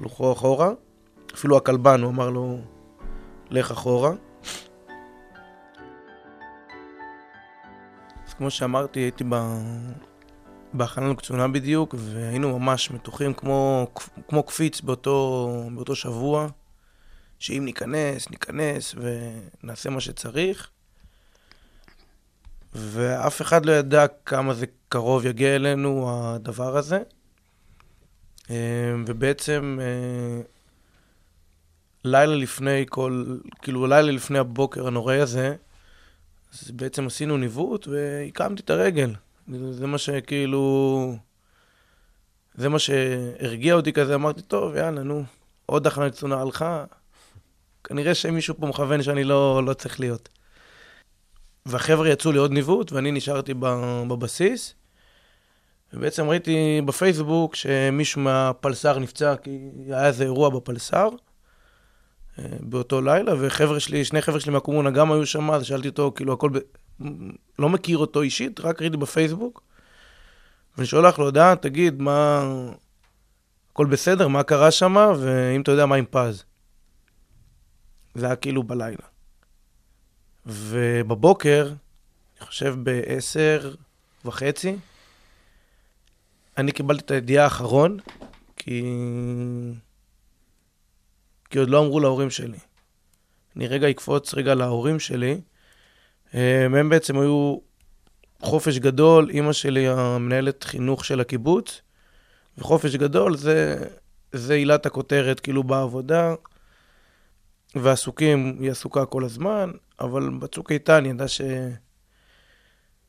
הלכו אחורה. אפילו הכלבן, הוא אמר לו, לך אחורה. אז כמו שאמרתי, הייתי ב... בהכנה לקצונה בדיוק, והיינו ממש מתוחים כמו, כמו קפיץ באותו, באותו שבוע, שאם ניכנס, ניכנס ונעשה מה שצריך. ואף אחד לא ידע כמה זה קרוב יגיע אלינו, הדבר הזה. ובעצם לילה לפני כל, כאילו לילה לפני הבוקר הנוראי הזה, אז בעצם עשינו ניווט והקמתי את הרגל. זה מה שכאילו... זה מה שהרגיע אותי כזה, אמרתי, טוב, יאללה, נו, עוד הכנה קצונה הלכה. כנראה שמישהו פה מכוון שאני לא, לא צריך להיות. והחבר'ה יצאו לעוד ניווט, ואני נשארתי בבסיס. ובעצם ראיתי בפייסבוק שמישהו מהפלס"ר נפצע, כי היה איזה אירוע בפלס"ר. אה, באותו לילה, וחבר'ה שלי, שני חבר'ה שלי מהקומונה גם היו שם, אז שאלתי אותו, כאילו, הכל ב... לא מכיר אותו אישית, רק ראיתי בפייסבוק. ואני שולח לו הודעה, תגיד, מה... הכל בסדר, מה קרה שם, ואם אתה יודע מה עם פז. זה היה כאילו בלילה. ובבוקר, אני חושב ב-10 וחצי, אני קיבלתי את הידיעה האחרון, כי... כי עוד לא אמרו להורים שלי. אני רגע אקפוץ רגע להורים שלי. הם, הם בעצם היו חופש גדול, אימא שלי המנהלת חינוך של הקיבוץ, וחופש גדול זה, זה עילת הכותרת, כאילו בעבודה, ועסוקים, היא עסוקה כל הזמן, אבל בצוק איתן היא ידעה ש...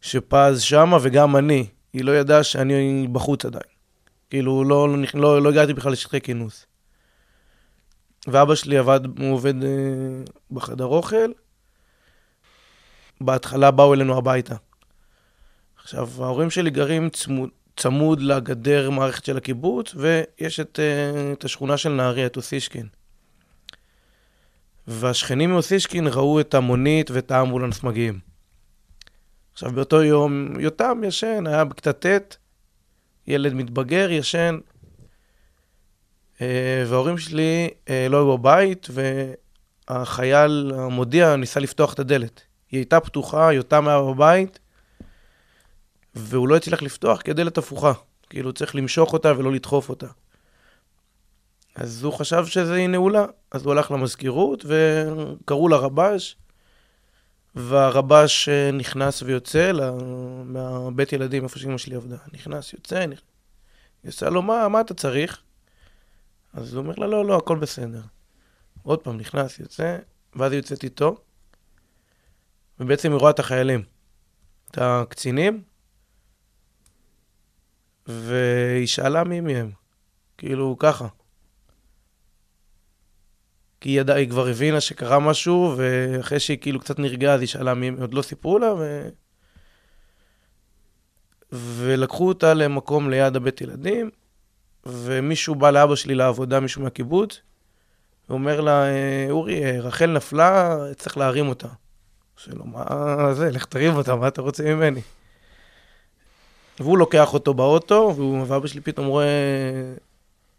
שפז שמה, וגם אני. היא לא ידעה שאני בחוץ עדיין. כאילו, לא, לא, לא, לא הגעתי בכלל לשטחי כינוס. ואבא שלי עבד, הוא עובד אה, בחדר אוכל. בהתחלה באו אלינו הביתה. עכשיו, ההורים שלי גרים צמוד, צמוד לגדר מערכת של הקיבוץ, ויש את, אה, את השכונה של נהריה, את אוסישקין. והשכנים מאוסישקין ראו את המונית ואת האמבולנס מגיעים. עכשיו, באותו יום, יותם ישן, היה בכיתה ט', ילד מתבגר, ישן, אה, וההורים שלי אה, לא היו בבית, והחייל המודיע ניסה לפתוח את הדלת. היא הייתה פתוחה, יותם היה בבית, והוא לא הצליח לפתוח כי הדלת הפוכה. כאילו, צריך למשוך אותה ולא לדחוף אותה. אז הוא חשב שזה היא נעולה, אז הוא הלך למזכירות וקראו לרבש, והרבש אה, נכנס ויוצא מהבית ילדים, איפה שאמא שלי עבדה. נכנס, יוצא, נכנס. היא עושה לו, מה, מה אתה צריך? אז הוא אומר לה, לא, לא, הכל בסדר. עוד פעם, נכנס, יוצא, ואז היא יוצאת איתו, ובעצם היא רואה את החיילים, את הקצינים, והיא שאלה מי מהם, כאילו, ככה. כי היא, ידע, היא כבר הבינה שקרה משהו, ואחרי שהיא כאילו קצת נרגעה, אז היא שאלה מי, עוד לא סיפרו לה, ו... ולקחו אותה למקום ליד הבית ילדים, ומישהו בא לאבא שלי לעבודה, מישהו מהקיבוץ, ואומר לה, אה, אורי, אה, רחל נפלה, צריך להרים אותה. עושה לו, מה זה, לך תרים אותה, מה אתה רוצה ממני? והוא לוקח אותו באוטו, ואבא שלי פתאום רואה,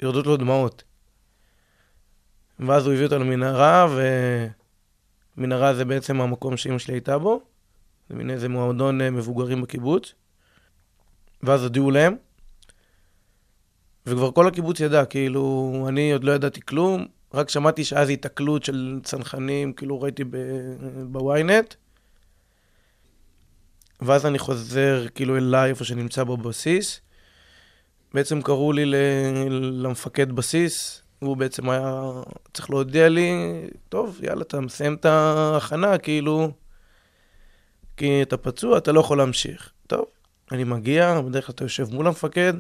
יורדות לו דמעות. ואז הוא הביא אותו למנהרה, ומנהרה זה בעצם המקום שאימא שלי הייתה בו. זה מין איזה מועדון אה, מבוגרים בקיבוץ. ואז הודיעו להם, וכבר כל הקיבוץ ידע, כאילו, אני עוד לא ידעתי כלום, רק שמעתי שאז התקלות של צנחנים, כאילו ראיתי בוויינט. ואז אני חוזר כאילו אליי, איפה שנמצא בבסיס. בעצם קראו לי למפקד בסיס, הוא בעצם היה צריך להודיע לי, טוב, יאללה, אתה מסיים את ההכנה, כאילו, כי אתה פצוע, אתה לא יכול להמשיך. טוב, אני מגיע, בדרך כלל אתה יושב מול המפקד,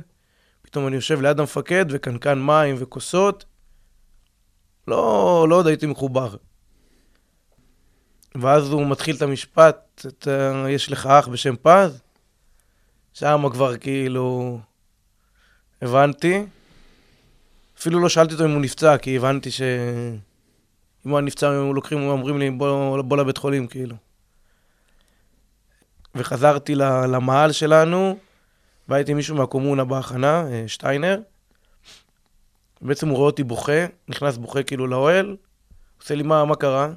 פתאום אני יושב ליד המפקד וקנקן מים וכוסות. לא, לא עוד הייתי מחובר. ואז הוא מתחיל את המשפט, אתה, יש לך אח בשם פז? שם כבר כאילו הבנתי. אפילו לא שאלתי אותו אם הוא נפצע, כי הבנתי ש... אם הוא היה נפצע, הם לוקחים, אומרים לי, בוא, בוא לבית חולים, כאילו. וחזרתי ל- למעל שלנו, והייתי מישהו מהקומונה בהכנה, אה, שטיינר. בעצם הוא רואה אותי בוכה, נכנס בוכה כאילו לאוהל, עושה לי, מה, מה קרה?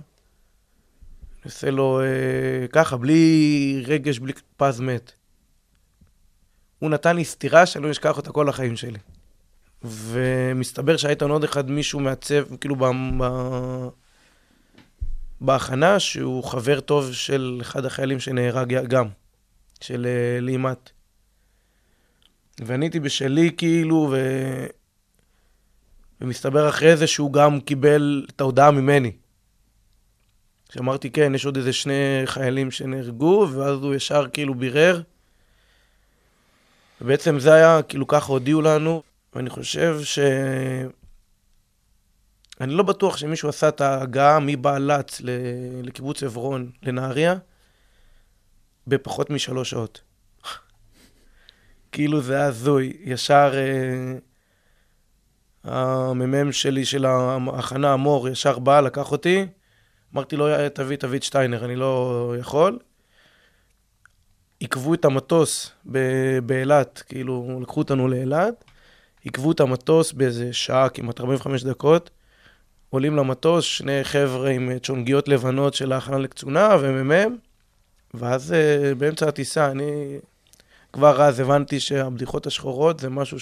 עושה לו אה, ככה, בלי רגש, בלי פז מת. הוא נתן לי סטירה שאני לא אשכח אותה כל החיים שלי. ומסתבר שהיה איתנו עוד אחד, מישהו מעצב, כאילו ב... ב... בהכנה, שהוא חבר טוב של אחד החיילים שנהרג גם, של אה, לימת. ואני הייתי בשלי, כאילו, ו... ומסתבר אחרי זה שהוא גם קיבל את ההודעה ממני. שאמרתי, כן, יש עוד איזה שני חיילים שנהרגו, ואז הוא ישר כאילו בירר. ובעצם זה היה, כאילו ככה הודיעו לנו, ואני חושב ש... אני לא בטוח שמישהו עשה את ההגעה מבעלץ. לקיבוץ עברון, לנהריה, בפחות משלוש שעות. כאילו זה היה הזוי. ישר אה, המ"מ שלי של ההכנה, המור, ישר בא, לקח אותי. אמרתי לו, תביא, תביא את שטיינר, אני לא יכול. עיכבו את המטוס באילת, כאילו, לקחו אותנו לאילת, עיכבו את המטוס באיזה שעה, כמעט 45 דקות, עולים למטוס, שני חבר'ה עם צ'ונגיות לבנות של ההכנה לקצונה ומ"מ, ואז אה, באמצע הטיסה אני כבר אז הבנתי שהבדיחות השחורות זה משהו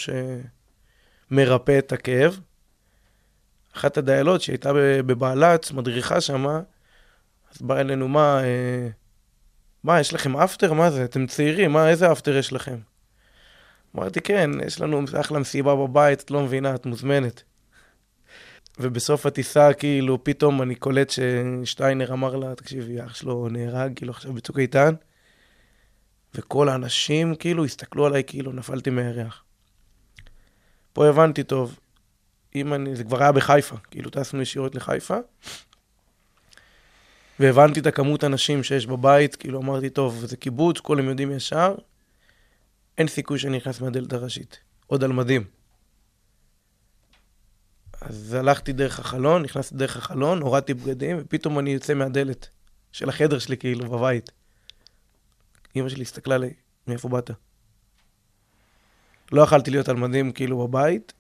שמרפא את הכאב. אחת הדיילות שהייתה בבעלץ, מדריכה שמה, אז באה אלינו, מה, אה, מה, יש לכם אפטר? מה זה? אתם צעירים, מה, איזה אפטר יש לכם? אמרתי, כן, יש לנו אחלה מסיבה בבית, את לא מבינה, את מוזמנת. ובסוף הטיסה, כאילו, פתאום אני קולט ששטיינר אמר לה, תקשיבי, אח שלו נהרג, כאילו, עכשיו בצוק איתן. וכל האנשים, כאילו, הסתכלו עליי, כאילו, נפלתי מהירח. פה הבנתי טוב, אם אני, זה כבר היה בחיפה, כאילו, טסנו ישירות לחיפה. והבנתי את הכמות אנשים שיש בבית, כאילו, אמרתי, טוב, זה קיבוץ, כולם יודעים ישר, אין סיכוי שאני נכנס מהדלת הראשית. עוד על מדים. אז הלכתי דרך החלון, נכנסתי דרך החלון, הורדתי בגדים, ופתאום אני יוצא מהדלת של החדר שלי, כאילו, בבית. אמא שלי הסתכלה עליי, מאיפה באת? לא יכלתי להיות על מדים, כאילו, בבית,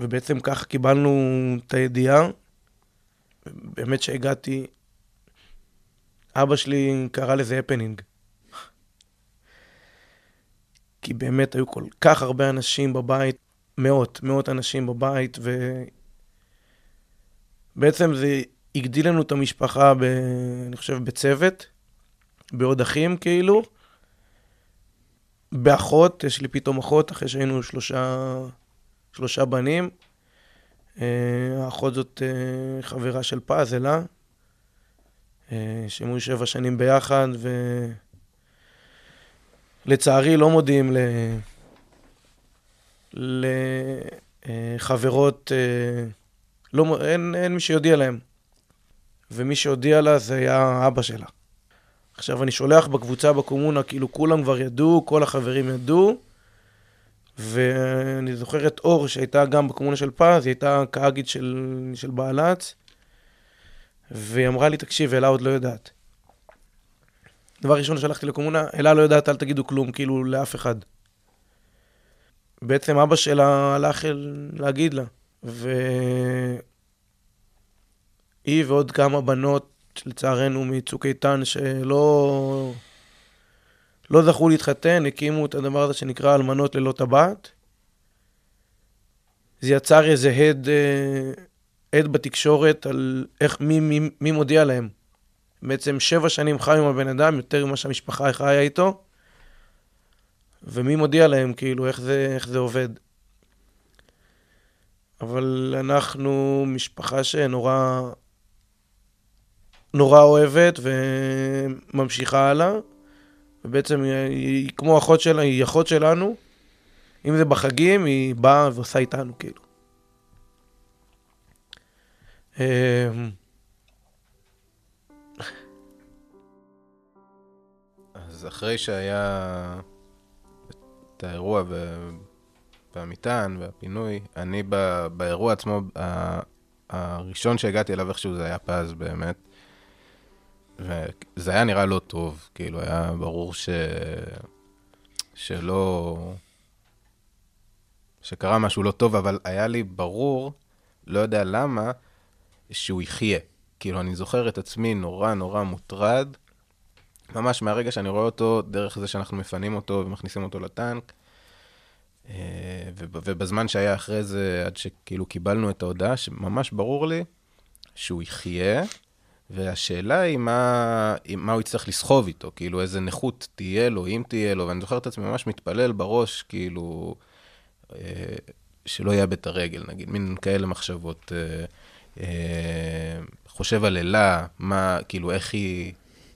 ובעצם ככה קיבלנו את הידיעה. באמת שהגעתי, אבא שלי קרא לזה הפנינג. כי באמת היו כל כך הרבה אנשים בבית, מאות, מאות אנשים בבית, ובעצם זה הגדיל לנו את המשפחה, ב... אני חושב, בצוות, בעוד אחים כאילו. באחות, יש לי פתאום אחות, אחרי שהיינו שלושה, שלושה בנים. אה, האחות זאת אה, חברה של פז, אלה, אה, שהם היו שבע שנים ביחד, ולצערי לא מודיעים ל... לחברות, לא, אין, אין מי שיודיע להם. ומי שהודיע לה זה היה אבא שלה. עכשיו אני שולח בקבוצה בקומונה, כאילו כולם כבר ידעו, כל החברים ידעו, ואני זוכר את אור, שהייתה גם בקומונה של פז, היא הייתה כאגית של, של בעלץ, והיא אמרה לי, תקשיב, אלה עוד לא יודעת. דבר ראשון שלחתי לקומונה, אלה לא יודעת, אל תגידו כלום, כאילו, לאף אחד. בעצם אבא שלה הלך להגיד לה, והיא ועוד כמה בנות, לצערנו, מצוק איתן, שלא לא זכו להתחתן, הקימו את הדבר הזה שנקרא אלמנות ללא טבעת. זה יצר איזה הד, אה, הד בתקשורת על איך, מי, מי, מי מודיע להם. בעצם שבע שנים חיו עם הבן אדם, יותר ממה שהמשפחה חיה איתו, ומי מודיע להם, כאילו, איך זה, איך זה עובד. אבל אנחנו משפחה שנורא נורא אוהבת וממשיכה הלאה. ובעצם היא, היא כמו אחות שלה, היא אחות שלנו. אם זה בחגים, היא באה ועושה איתנו, כאילו. אמ, אז אחרי שהיה את האירוע. והמטען והפינוי, אני. באירוע עצמו. הראשון שהגעתי אליו איכשהו זה היה פז באמת. וזה היה נראה לא טוב, כאילו היה ברור ש... שלא... שקרה משהו לא טוב, אבל היה לי ברור, לא יודע למה, שהוא יחיה. כאילו, אני זוכר את עצמי נורא נורא מוטרד, ממש מהרגע שאני רואה אותו, דרך זה שאנחנו מפנים אותו ומכניסים אותו לטנק. אה, ובזמן שהיה אחרי זה, עד שכאילו קיבלנו את ההודעה, שממש ברור לי שהוא יחיה, והשאלה היא מה, מה הוא יצטרך לסחוב איתו, כאילו איזה נכות תהיה לו, אם תהיה לו, ואני זוכר את עצמי ממש מתפלל בראש, כאילו, אה, שלא יאבד את הרגל, נגיד, מין כאלה מחשבות. אה, חושב על אלה, מה, כאילו, איך היא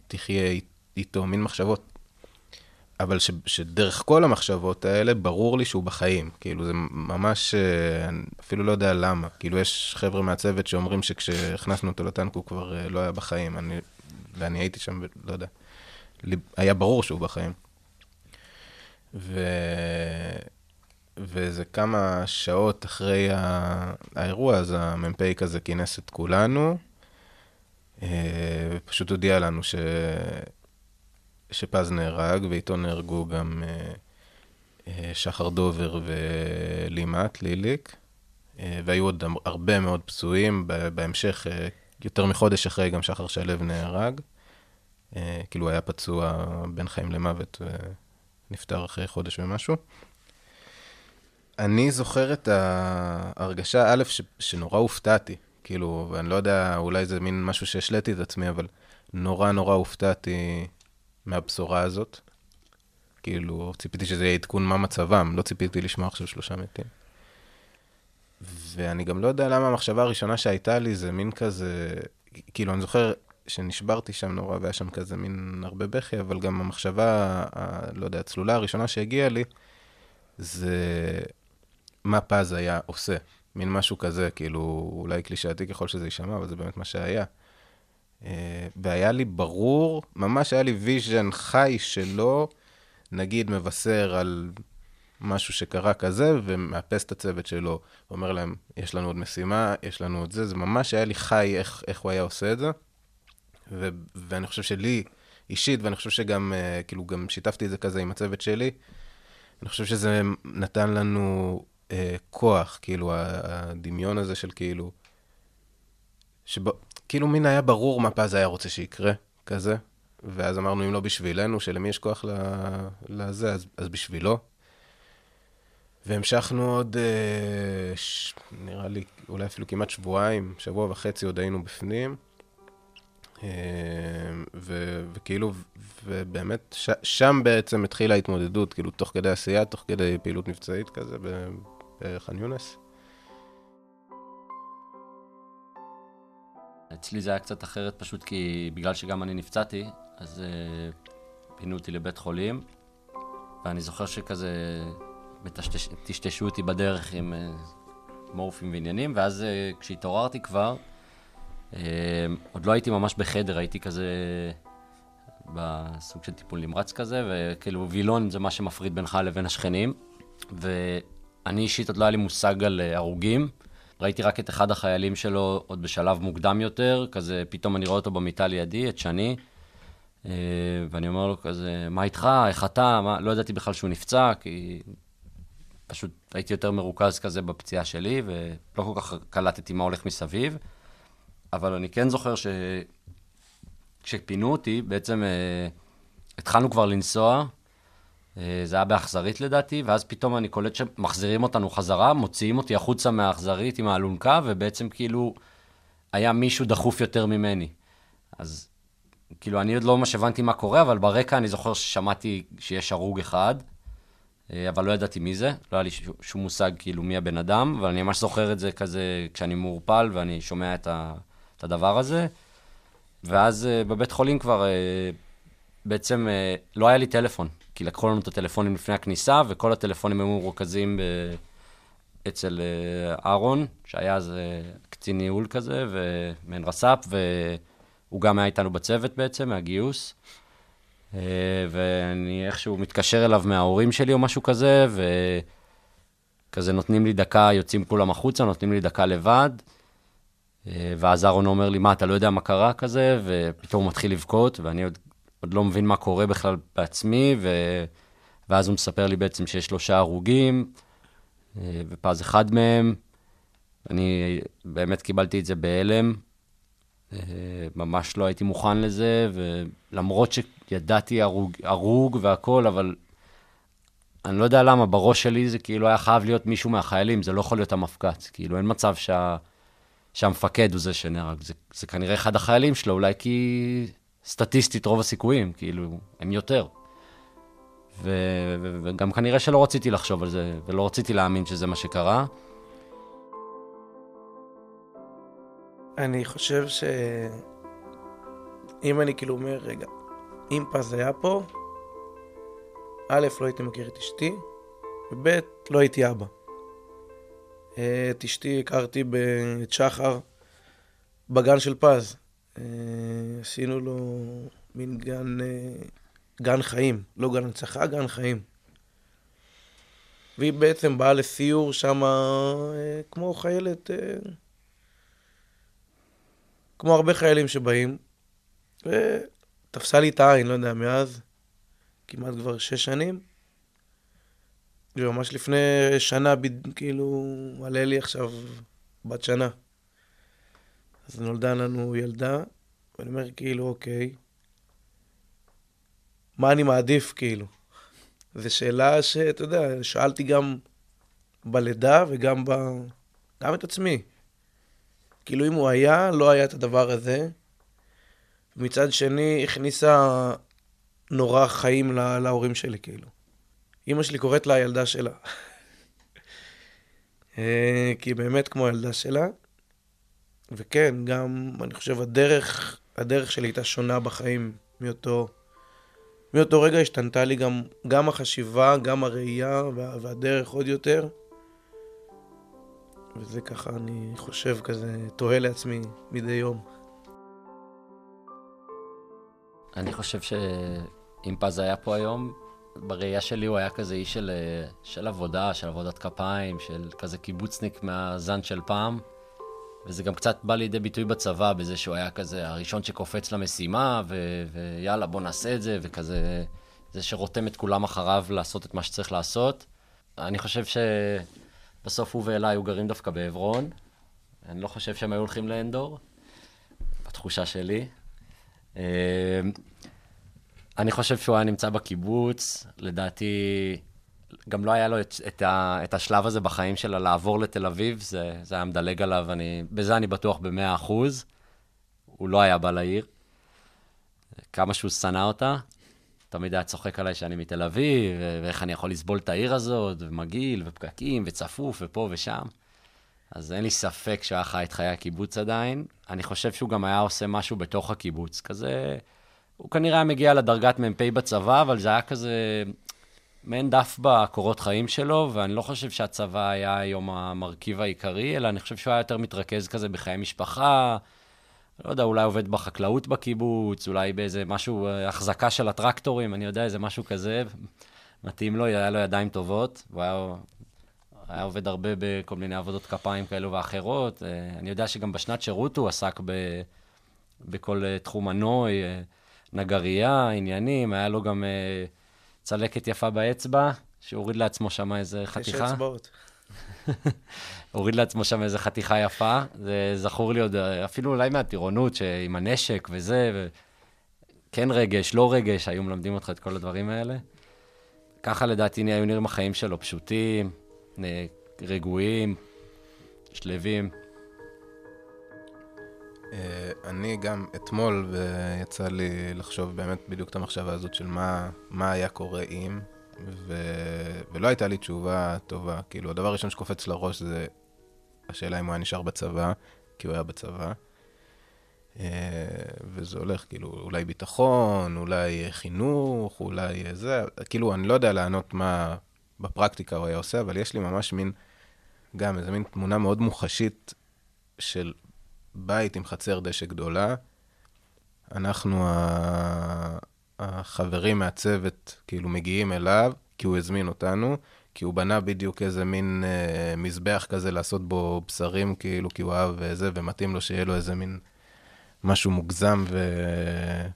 תחיה איתו, מין מחשבות. אבל ש, שדרך כל המחשבות האלה, ברור לי שהוא בחיים. כאילו, זה ממש, אה, אפילו לא יודע למה. כאילו, יש חבר'ה מהצוות שאומרים שכשהכנסנו אותו לטנק הוא כבר אה, לא היה בחיים. אני, ואני הייתי שם, לא יודע. היה ברור שהוא בחיים. ו... וזה כמה שעות אחרי האירוע, אז המ"פ כזה כינס את כולנו, אה, ופשוט הודיע לנו ש... שפז נהרג, ואיתו נהרגו גם אה, אה, שחר דובר ולימת, ליליק, והיו עוד הרבה מאוד פצועים. בהמשך, יותר מחודש אחרי, גם שחר שלו נהרג. כאילו היה פצוע בין חיים למוות ונפטר אחרי חודש ומשהו. אני זוכר את ההרגשה, א', ש, שנורא הופתעתי. כאילו, ואני לא יודע, אולי זה מין משהו שהשליתי את עצמי, אבל נורא נורא הופתעתי מהבשורה הזאת. כאילו, ציפיתי שזה יהיה עדכון מה מצבם, לא ציפיתי לשמוע עכשיו שלושה מתים. ואני גם לא יודע למה המחשבה הראשונה שהייתה לי זה מין כזה, כאילו, אני זוכר שנשברתי שם נורא, והיה שם כזה מין הרבה בכי, אבל גם המחשבה, ה, לא יודע, הצלולה הראשונה שהגיעה לי, זה מה פז היה עושה. מין משהו כזה, כאילו, אולי קלישאתי ככל שזה יישמע, אבל זה באמת מה שהיה. אה, והיה לי ברור, ממש היה לי vision חי שלו, נגיד מבשר על משהו שקרה כזה, ומאפס את הצוות שלו, ואומר להם, יש לנו עוד משימה, יש לנו עוד זה, זה ממש היה לי חי איך, איך הוא היה עושה את זה. ו- ואני חושב שלי, אישית, ואני חושב שגם, uh, כאילו, גם שיתפתי את זה כזה עם הצוות שלי, אני חושב שזה נתן לנו אה, כוח, כאילו, הדמיון הזה של כאילו... שבו, כאילו מין היה ברור מה פז היה רוצה שיקרה, כזה. ואז אמרנו, אם לא בשבילנו, שלמי יש כוח לזה, אז, אז בשבילו. והמשכנו עוד, אה, ש... נראה לי, אולי אפילו כמעט שבועיים, שבוע וחצי עוד היינו בפנים. אה, ו, וכאילו, ובאמת, ש, שם בעצם התחילה ההתמודדות, כאילו, תוך כדי עשייה, תוך כדי פעילות מבצעית כזה, בח'אן יונס. אצלי זה היה קצת אחרת, פשוט כי בגלל שגם אני נפצעתי, אז uh, פינו אותי לבית חולים, ואני זוכר שכזה טשטשו אותי בדרך עם uh, מורפים ועניינים, ואז uh, כשהתעוררתי כבר, uh, עוד לא הייתי ממש בחדר, הייתי כזה בסוג של טיפול נמרץ כזה, וכאילו וילון זה מה שמפריד בינך לבין השכנים. ואני אישית עוד לא היה לי מושג על אה, הרוגים. ראיתי רק את אחד החיילים שלו עוד בשלב מוקדם יותר, כזה פתאום אני רואה אותו במיטה לידי, את שני, אה, ואני אומר לו כזה, מה איתך, איך אתה, מה... לא ידעתי בכלל שהוא נפצע, כי פשוט הייתי יותר מרוכז כזה בפציעה שלי, ולא כל כך קלטתי מה הולך מסביב. אבל אני כן זוכר ש... כשפינו אותי, בעצם אה, התחלנו כבר לנסוע, זה היה באכזרית לדעתי, ואז פתאום אני קולט שמחזירים אותנו חזרה, מוציאים אותי החוצה מהאכזרית עם האלונקה, ובעצם כאילו היה מישהו דחוף יותר ממני. אז כאילו, אני עוד לא ממש הבנתי מה קורה, אבל ברקע אני זוכר ששמעתי שיש הרוג אחד, אה, אבל לא ידעתי מי זה, לא היה לי שום מושג כאילו מי הבן אדם, אבל אני ממש זוכר את זה כזה כשאני מעורפל ואני שומע את, ה, את הדבר הזה. ואז אה, בבית חולים כבר אה, בעצם אה, לא היה לי טלפון, כי לקחו לנו את הטלפונים לפני הכניסה, וכל הטלפונים היו מרוכזים ב... אצל אה, אהרון, שהיה אז אה, קצין ניהול כזה, ומעין רס"פ, והוא גם היה איתנו בצוות בעצם, מהגיוס. אה, ואני איכשהו מתקשר אליו מההורים שלי או משהו כזה, וכזה נותנים לי דקה, יוצאים כולם החוצה, נותנים לי דקה לבד. ואז אהרון אומר לי, מה, אתה לא יודע מה קרה כזה? ופתאום הוא מתחיל לבכות, ואני עוד, עוד לא מבין מה קורה בכלל בעצמי, ו... ואז הוא מספר לי בעצם שיש שלושה הרוגים, אה, ופז אחד מהם. אני באמת קיבלתי את זה בהלם, אה, ממש לא הייתי מוכן לזה, ולמרות שידעתי הרוג, הרוג והכל, אבל אני לא יודע למה, בראש שלי זה כאילו היה חייב להיות מישהו מהחיילים, זה לא יכול להיות המפקץ. כאילו, אין מצב שה... שהמפקד הוא זה שנהרג. זה, זה כנראה אחד החיילים שלו, אולי כי סטטיסטית רוב הסיכויים, כאילו, הם יותר. ו, וגם כנראה שלא רציתי לחשוב על זה, ולא רציתי להאמין שזה מה שקרה. אני חושב ש... אם אני כאילו אומר, רגע, אם פז היה פה, א', לא הייתי מכיר את אשתי, וב', לא הייתי אבא. אה, את אשתי הכרתי את שחר בגן של פז. אה, עשינו לו מין גן, אה, גן חיים, לא גן הנצחה, גן חיים. והיא בעצם באה לסיור שם כמו חיילת, כמו הרבה חיילים שבאים, ותפסה לי את העין, לא יודע, מאז, כמעט כבר שש שנים. ממש לפני שנה, כאילו, עלה לי עכשיו בת שנה. אז נולדה לנו ילדה, ואני אומר, כאילו, אוקיי, מה אני מעדיף, כאילו? זו שאלה שאתה יודע, שאלתי גם בלידה וגם ב... גם את עצמי. כאילו, אם הוא היה, לא היה את הדבר הזה. מצד שני, הכניסה נורא חיים לה, להורים שלי, כאילו. אימא שלי קוראת לה הילדה שלה. אה, כי היא באמת כמו הילדה שלה. וכן, גם, אני חושב, הדרך, הדרך שלי הייתה שונה בחיים מאותו, מאותו רגע השתנתה לי גם, גם החשיבה, גם הראייה וה, והדרך עוד יותר. וזה ככה, אני חושב, כזה, תוהה לעצמי מדי יום. אני חושב שאם פז היה פה היום, בראייה שלי הוא היה כזה איש של, של עבודה, של עבודת כפיים, של כזה קיבוצניק מהזן של פעם. וזה גם קצת בא לידי ביטוי בצבא, בזה שהוא היה כזה הראשון שקופץ למשימה, ו- ויאללה, בוא נעשה את זה, וכזה, זה שרותם את כולם אחריו לעשות את מה שצריך לעשות. אני חושב שבסוף הוא ואלה היו גרים דווקא בעברון. אני לא חושב שהם היו הולכים לאנדור, בתחושה שלי. אה, אני חושב שהוא היה נמצא בקיבוץ, לדעתי גם לא היה לו את, את, ה, את השלב הזה בחיים שלה לעבור לתל אביב, זה, זה היה מדלג עליו, אני, בזה אני בטוח במאה אחוז. הוא לא היה בא לעיר. כמה שהוא שנא אותה, תמיד היה צוחק עליי שאני מתל אביב, ואיך אני יכול לסבול את העיר הזאת, ומגעיל, ופקקים, וצפוף, ופה ושם. אז אין לי ספק שהוא היה חי את חיי הקיבוץ עדיין. אני חושב שהוא גם היה עושה משהו בתוך הקיבוץ, כזה... הוא כנראה היה מגיע לדרגת מ"פ בצבא, אבל זה היה כזה מעין דף בקורות חיים שלו, ואני לא חושב שהצבא היה היום המרכיב העיקרי, אלא אני חושב שהוא היה יותר מתרכז כזה בחיי משפחה, לא יודע, אולי עובד בחקלאות בקיבוץ, אולי באיזה משהו, החזקה של הטרקטורים, אני יודע, איזה משהו כזה, מתאים לו, היה לו ידיים טובות, הוא היה, היה עובד הרבה בכל מיני עבודות כפיים כאלו ואחרות. אני יודע שגם בשנת שירות הוא עסק ב, בכל תחום הנוי. נגרייה, עניינים, היה לו גם צלקת יפה באצבע, שהוריד לעצמו שם איזה חתיכה. יש אצבעות. הוריד לעצמו שם איזה חתיכה יפה, זה זכור לי עוד, אפילו אולי מהטירונות, שעם הנשק וזה, ו... כן רגש, לא רגש, היו מלמדים אותך את כל הדברים האלה. ככה לדעתי היו נראים החיים שלו, פשוטים, רגועים, שלווים. אה, אני גם אתמול, ויצא לי לחשוב באמת בדיוק את המחשבה הזאת של מה, מה היה קורה אם, ו... ולא הייתה לי תשובה טובה. כאילו, הדבר הראשון שקופץ לראש זה השאלה אם הוא היה נשאר בצבא, כי הוא היה בצבא. אה, וזה הולך, כאילו, אולי ביטחון, אולי חינוך, אולי זה, כאילו, אני לא יודע לענות מה בפרקטיקה הוא היה עושה, אבל יש לי ממש מין, גם איזה מין תמונה מאוד מוחשית של בית עם חצר דשא גדולה. אנחנו, החברים מהצוות, כאילו, מגיעים אליו, כי הוא הזמין אותנו, כי הוא בנה בדיוק איזה מין אה, מזבח כזה לעשות בו בשרים, כאילו, כי הוא אהב וזה, ומתאים לו שיהיה לו איזה מין משהו מוגזם ו...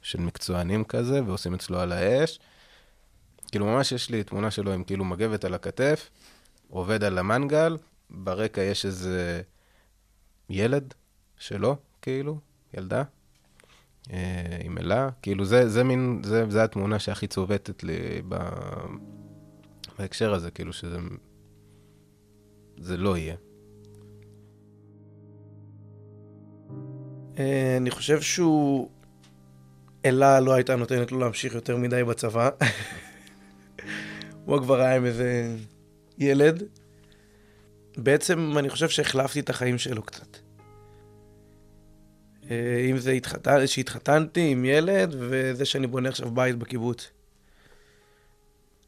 של מקצוענים כזה, ועושים אצלו על האש. כאילו, ממש יש לי תמונה שלו עם כאילו מגבת על הכתף, עובד על המנגל, ברקע יש איזה ילד שלו, כאילו, ילדה, אה, עם אלה. כאילו, זה, זה מין, זה, זה התמונה שהכי צובטת לי ב... בהקשר הזה, כאילו, שזה... זה לא יהיה. אה, אני חושב שהוא... אלה לא הייתה נותנת לו להמשיך יותר מדי בצבא. הוא כבר היה עם איזה ילד. בעצם אני חושב שהחלפתי את החיים שלו קצת. אה, אם זה התחתן, שהתחתנתי עם ילד, וזה שאני בונה עכשיו בית בקיבוץ.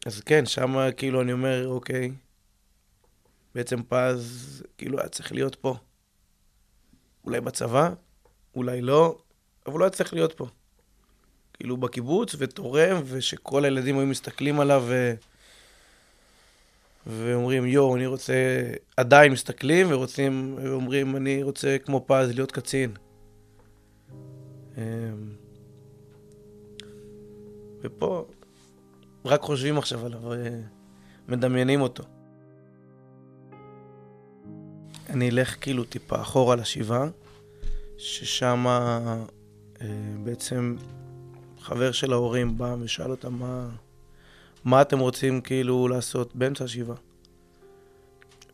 אז כן, שם כאילו אני אומר, אוקיי, בעצם פז כאילו היה צריך להיות פה. אולי בצבא, אולי לא, אבל לא היה צריך להיות פה. כאילו בקיבוץ ותורם, ושכל הילדים היו מסתכלים עליו ו... ואומרים, יואו, אני רוצה, עדיין מסתכלים ורוצים, ואומרים, אני רוצה כמו פז להיות קצין. אמ, ופה רק חושבים עכשיו עליו, מדמיינים אותו. אני אלך כאילו טיפה אחורה לשבעה, ששם אה, בעצם חבר של ההורים בא ושאל אותם מה, מה אתם רוצים כאילו לעשות באמצע השבעה.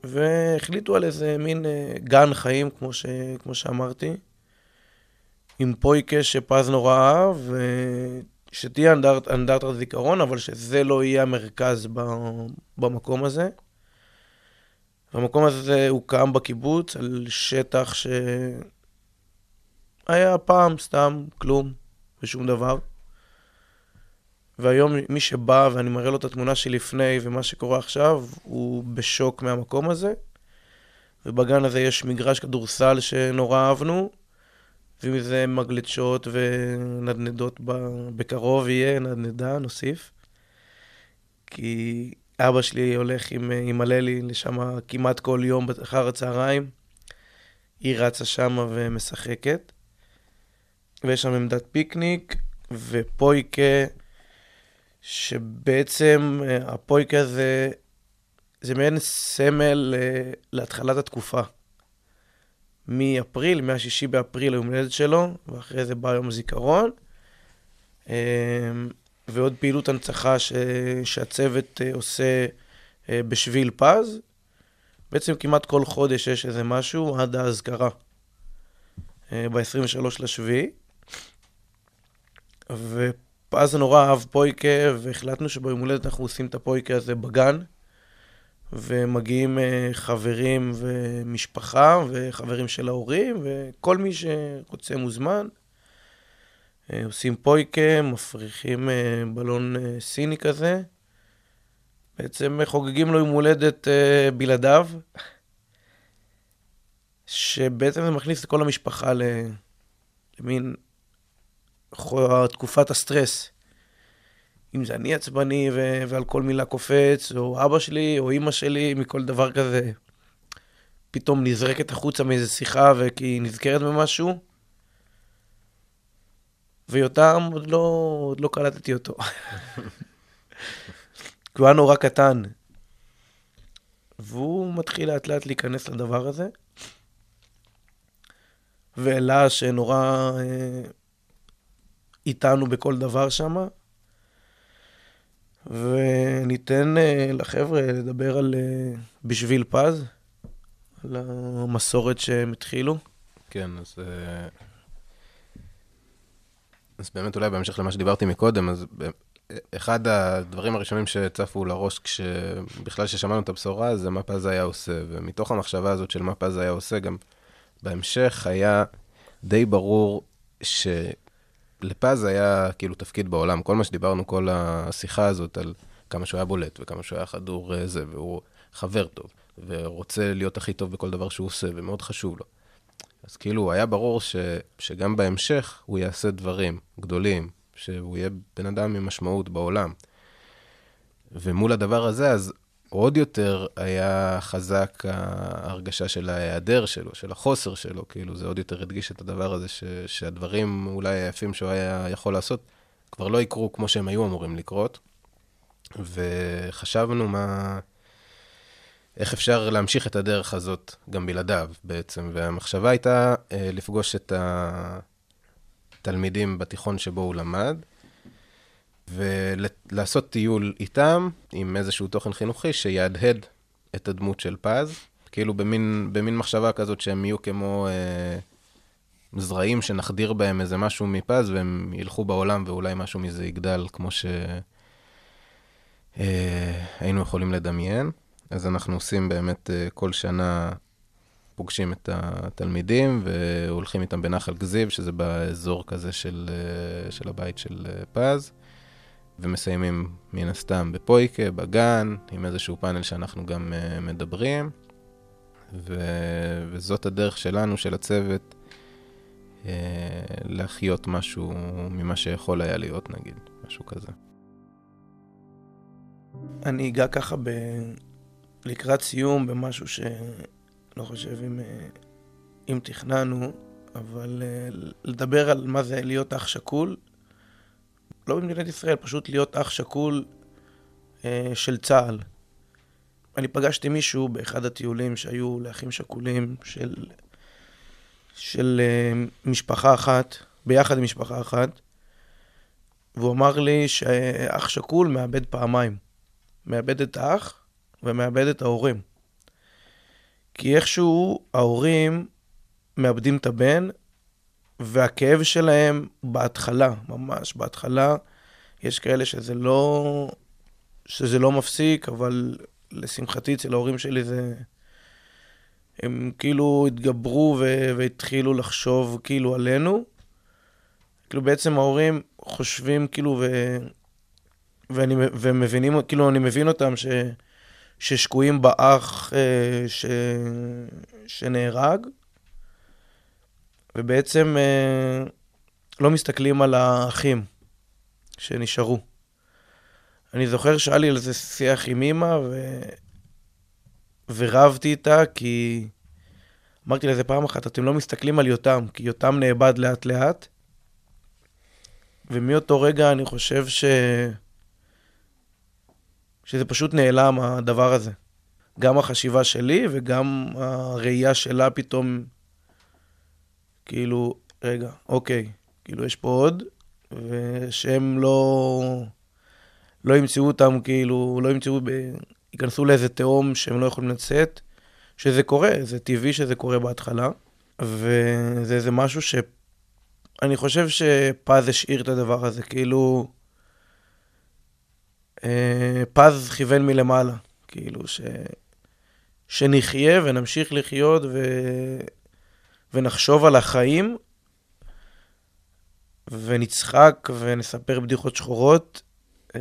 והחליטו על איזה מין אה, גן חיים, כמו, ש, כמו שאמרתי, עם פויקה שפז נורא אהב, שתהיה אנדרט, אנדרטת זיכרון, אבל שזה לא יהיה המרכז ב, במקום הזה. והמקום הזה הוקם בקיבוץ על שטח שהיה פעם סתם כלום ושום דבר. והיום מי שבא ואני מראה לו את התמונה שלפני ומה שקורה עכשיו, הוא בשוק מהמקום הזה. ובגן הזה יש מגרש כדורסל שנורא אהבנו, ומזה מגלשות ונדנדות בקרוב יהיה, נדנדה, נוסיף. כי אבא שלי הולך עם, עם הללי לשם כמעט כל יום אחר הצהריים. היא רצה שמה ומשחקת. ויש שם עמדת פיקניק, ופויקה, שבעצם אה, הפויקה הזה, זה מעין סמל אה, להתחלת התקופה. מאפריל, מה-6 באפריל היום הולדת שלו, ואחרי זה בא יום הזיכרון. אה, ועוד פעילות הנצחה ש... שהצוות עושה בשביל פז. בעצם כמעט כל חודש יש איזה משהו עד האזכרה. ב-23 לשביעי. ואז נורא אהב פויקה, והחלטנו שביום הולדת אנחנו עושים את הפויקה הזה בגן, ומגיעים אה, חברים ומשפחה, וחברים של ההורים, וכל מי שרוצה מוזמן. אה, עושים פויקה, מפריחים אה, בלון סיני כזה. בעצם חוגגים לו יום הולדת בלעדיו, שבעצם זה מכניס את כל המשפחה למין תקופת הסטרס. אם זה אני עצבני ו- ועל כל מילה קופץ, או אבא שלי, או אימא שלי, מכל דבר כזה, פתאום נזרקת החוצה מאיזה שיחה וכי היא נזכרת במשהו. ויותם, עוד לא, עוד לא קלטתי אותו. כי הוא היה נורא קטן. והוא מתחיל לאט לאט להיכנס לדבר הזה. ואלה שנורא אה, איתנו בכל דבר שם. וניתן uh, לחבר'ה לדבר על uh, בשביל פז, על המסורת שהם התחילו. כן, אז... Uh, אז באמת אולי בהמשך למה שדיברתי מקודם, אז אחד הדברים הראשונים שצפו לראש כשבכלל ששמענו את הבשורה זה מה פז היה עושה, ומתוך המחשבה הזאת של מה פז היה עושה, גם בהמשך היה די ברור שלפז היה כאילו תפקיד בעולם. כל מה שדיברנו, כל השיחה הזאת על כמה שהוא היה בולט וכמה שהוא היה חדור אה, זה, והוא חבר טוב, ורוצה להיות הכי טוב בכל דבר שהוא עושה, ומאוד חשוב לו. אז כאילו, היה ברור ש, שגם בהמשך הוא יעשה דברים גדולים, שהוא יהיה בן אדם עם משמעות בעולם. ומול הדבר הזה, אז עוד יותר היה חזק ההרגשה של ההיעדר שלו, של החוסר שלו, כאילו זה עוד יותר הדגיש את הדבר הזה, ש, שהדברים אולי היפים שהוא היה יכול לעשות, כבר לא יקרו כמו שהם היו אמורים לקרות. וחשבנו מה... איך אפשר להמשיך את הדרך הזאת גם בלעדיו בעצם, והמחשבה הייתה אה, לפגוש את התלמידים בתיכון שבו הוא למד, ולעשות טיול איתם עם איזשהו תוכן חינוכי שיהדהד את הדמות של פז, כאילו במין, במין מחשבה כזאת שהם יהיו כמו אה, זרעים שנחדיר בהם איזה משהו מפז והם ילכו בעולם ואולי משהו מזה יגדל כמו שהיינו אה, יכולים לדמיין. אז אנחנו עושים באמת אה, כל שנה, פוגשים את התלמידים והולכים איתם בנחל גזיב, שזה באזור כזה של, אה, של הבית של אה, פז. ומסיימים מן הסתם בפויקה, בגן, עם איזשהו פאנל שאנחנו גם uh, מדברים. ו... וזאת הדרך שלנו, של הצוות, uh, להחיות משהו ממה שיכול היה להיות, נגיד, משהו כזה. אני אגע ככה ב... לקראת סיום במשהו שלא חושב אם, אה, אם תכננו, אבל לדבר על מה זה להיות אח שכול, לא במדינת ישראל, פשוט להיות אח שכול אה, של צה"ל. אני פגשתי מישהו באחד הטיולים שהיו לאחים שכולים של, של אה, משפחה אחת, ביחד עם משפחה אחת, והוא אמר לי שאח שכול מאבד פעמיים. מאבד את האח ומאבד את ההורים. כי איכשהו ההורים מאבדים את הבן, והכאב שלהם בהתחלה, ממש בהתחלה, יש כאלה שזה לא, שזה לא מפסיק, אבל לשמחתי אצל ההורים שלי זה... הם כאילו התגברו ו... והתחילו לחשוב כאילו עלינו. כאילו בעצם ההורים חושבים כאילו ו... ואני, ומבינים, כאילו אני מבין אותם ש... ששקועים באח אה, ש... שנהרג, ובעצם אה, לא מסתכלים על האחים שנשארו. אני זוכר שהיה לי על זה שיח עם אימא, ו... ורבתי איתה, כי אמרתי לזה פעם אחת, אתם לא מסתכלים על יותם, כי יותם נאבד לאט-לאט, ומאותו רגע אני חושב ש... שזה פשוט נעלם, הדבר הזה. גם החשיבה שלי וגם הראייה שלה פתאום כאילו, רגע, אוקיי, כאילו יש פה עוד, ושהם לא, לא ימצאו אותם, כאילו, לא ימצאו, ב... ייכנסו לאיזה תהום שהם לא יכולים לצאת, שזה קורה, זה טבעי שזה קורה בהתחלה, וזה איזה משהו ש... אני חושב שפז השאיר את הדבר הזה, כאילו... אה, פז כיוון מלמעלה, כאילו, ש... שנחיה ונמשיך לחיות, ו... ונחשוב על החיים, ונצחק ונספר בדיחות שחורות, אה,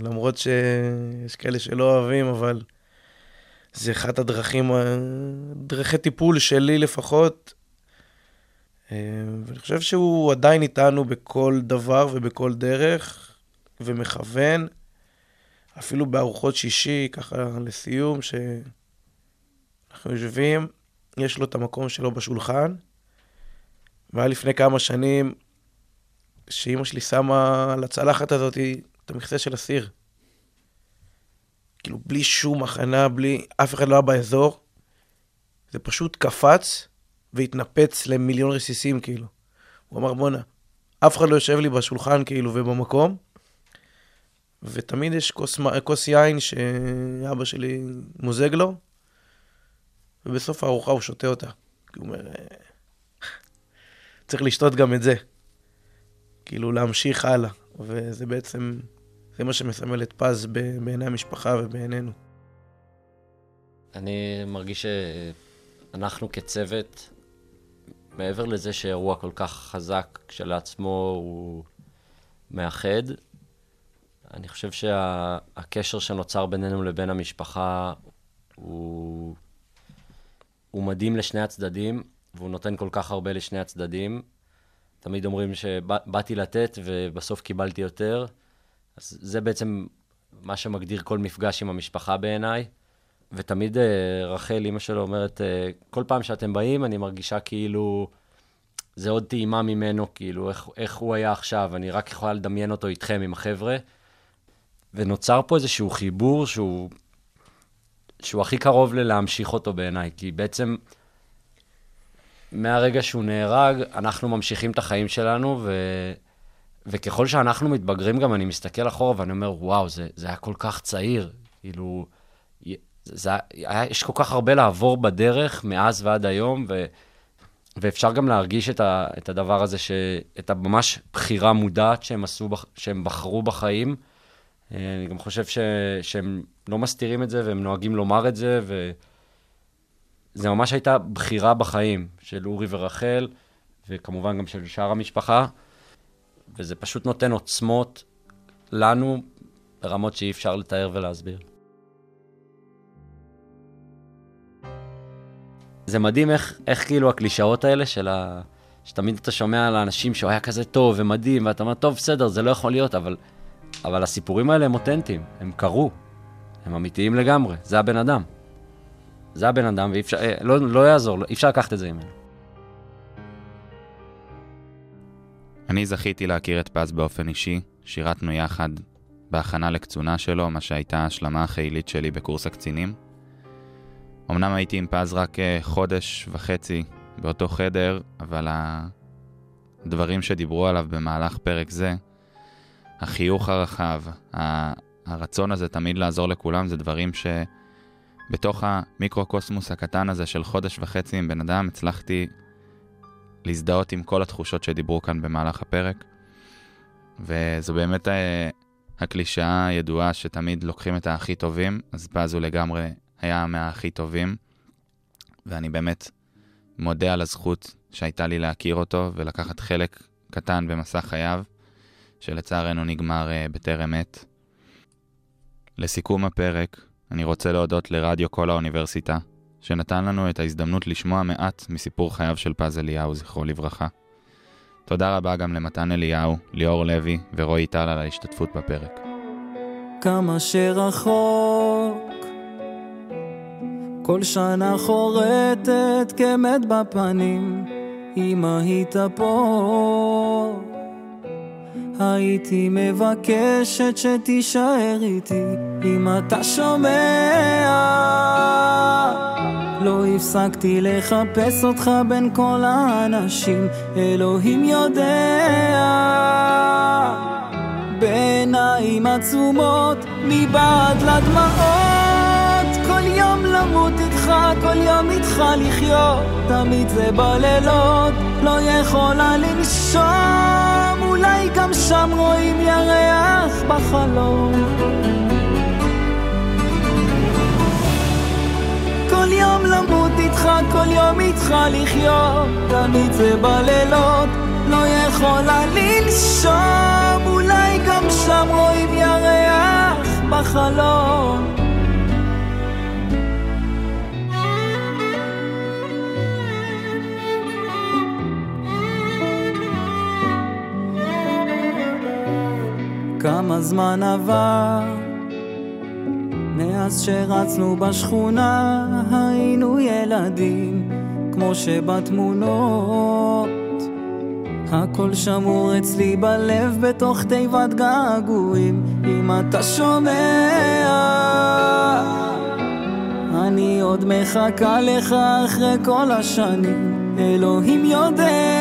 למרות שיש כאלה שלא אוהבים, אבל זה אחת הדרכים, אה, דרכי טיפול שלי לפחות. אה, ואני חושב שהוא עדיין איתנו בכל דבר ובכל דרך, ומכוון, אפילו בארוחות שישי, ככה לסיום, שאנחנו יושבים, יש לו את המקום שלו בשולחן. והיה לפני כמה שנים, שאימא שלי שמה על הצלחת הזאת את המכסה של הסיר. כאילו, בלי שום הכנה, בלי... אף אחד לא היה באזור. זה פשוט קפץ והתנפץ למיליון רסיסים, כאילו. הוא אמר, בואנה, אף אחד לא יושב לי בשולחן, כאילו, ובמקום. ותמיד יש כוס, כוס יין שאבא שלי מוזג לו, ובסוף הארוחה הוא שותה אותה. הוא אומר, אה, צריך לשתות גם את זה. כאילו, להמשיך הלאה. וזה בעצם, זה מה שמסמל את פז בעיני המשפחה ובעינינו. אני מרגיש שאנחנו כצוות מעבר לזה שאירוע כל כך חזק כשלעצמו הוא מאחד, אני חושב שהקשר שנוצר בינינו לבין המשפחה הוא, הוא מדהים לשני הצדדים, והוא נותן כל כך הרבה לשני הצדדים. תמיד אומרים שבאתי לתת ובסוף קיבלתי יותר, אז זה בעצם מה שמגדיר כל מפגש עם המשפחה בעיניי. ותמיד uh, רחל, אימא שלו, אומרת, uh, כל פעם שאתם באים, אני מרגישה כאילו זה עוד טעימה ממנו, כאילו, איך, איך הוא היה עכשיו, אני רק יכולה לדמיין אותו איתכם, עם החבר'ה. ונוצר פה איזשהו חיבור שהוא, שהוא הכי קרוב ללהמשיך אותו בעיניי, כי בעצם מהרגע שהוא נהרג, אנחנו ממשיכים את החיים שלנו, ו... וככל שאנחנו מתבגרים גם, אני מסתכל אחורה ואני אומר, וואו, זה, זה היה כל כך צעיר. כאילו, זה היה, יש כל כך הרבה לעבור בדרך מאז ועד היום, ו, ואפשר גם להרגיש את, ה, את הדבר הזה, ש, את הממש בחירה מודעת שהם עשו, שהם בחרו בחיים. אני גם חושב ש, שהם לא מסתירים את זה, והם נוהגים לומר את זה, וזה ממש הייתה בחירה בחיים של אורי ורחל, וכמובן גם של שאר המשפחה, וזה פשוט נותן עוצמות לנו ברמות שאי אפשר לתאר ולהסביר. זה מדהים איך, איך כאילו הקלישאות האלה של ה... שתמיד אתה שומע על האנשים שהוא היה כזה טוב ומדהים, ואתה אומר, טוב, בסדר, זה לא יכול להיות, אבל, אבל הסיפורים האלה הם אותנטיים, הם קרו, הם אמיתיים לגמרי, זה הבן אדם. זה הבן אדם, ואי אפשר, אה, לא, לא יעזור, אי אפשר לקחת את זה ממנו. אני זכיתי להכיר את פז באופן אישי, שירתנו יחד בהכנה לקצונה שלו, מה שהייתה ההשלמה החילית שלי בקורס הקצינים. אמנם הייתי עם פז רק אה, חודש וחצי באותו חדר, אבל הדברים שדיברו עליו במהלך פרק זה, החיוך הרחב, הרצון הזה תמיד לעזור לכולם, זה דברים שבתוך המיקרוקוסמוס הקטן הזה של חודש וחצי עם בן אדם, הצלחתי להזדהות עם כל התחושות שדיברו כאן במהלך הפרק. וזו באמת אה, הקלישאה הידועה שתמיד לוקחים את הכי טובים, אז פז הוא לגמרי היה מהכי טובים, ואני באמת מודה על הזכות שהייתה לי להכיר אותו ולקחת חלק קטן במסע חייו, שלצערנו נגמר uh, בטרם עת. לסיכום הפרק, אני רוצה להודות לרדיו כל האוניברסיטה, שנתן לנו את ההזדמנות לשמוע מעט מסיפור חייו של פז אליהו, זכרו לברכה. תודה רבה גם למתן אליהו, ליאור לוי ורועי טל על ההשתתפות בפרק. כמה שרחוק כל שנה חורטת כמת בפנים, אם היית פה. הייתי מבקשת שתישאר איתי, אם אתה שומע. לא הפסקתי לחפש אותך בין כל האנשים, אלוהים יודע. בעיניים עצומות, מבעד לדמעות. למות איתך, כל יום איתך לחיות, תמיד זה בלילות, לא יכולה לנשום, אולי גם שם רואים ירח בחלום. כל יום למות איתך, כל יום איתך לחיות, תמיד זה בלילות, לא יכולה לנשום, אולי גם שם רואים ירח בחלום. כמה זמן עבר מאז שרצנו בשכונה היינו ילדים כמו שבתמונות. הכל שמור אצלי בלב בתוך תיבת געגועים. אם אתה שומע אני עוד מחכה לך אחרי כל השנים. אלוהים יודע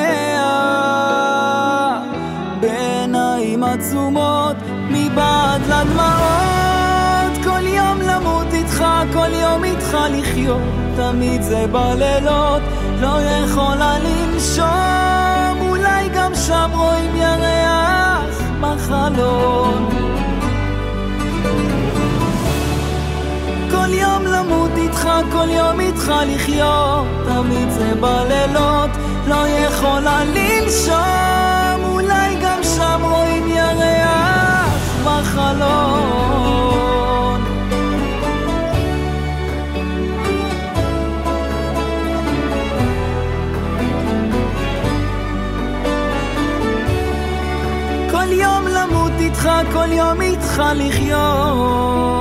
בעיניים עצומות מבעד לדמעות. כל יום למות איתך, כל יום איתך לחיות. תמיד זה בלילות, לא יכולה לנשום. אולי גם שם רואים ירח בחלון. כל יום למות איתך, כל יום איתך לחיות. תמיד זה בלילות לא יכולה לנשום, ירח בחלון. כל יום למות איתך, כל יום איתך לחיות.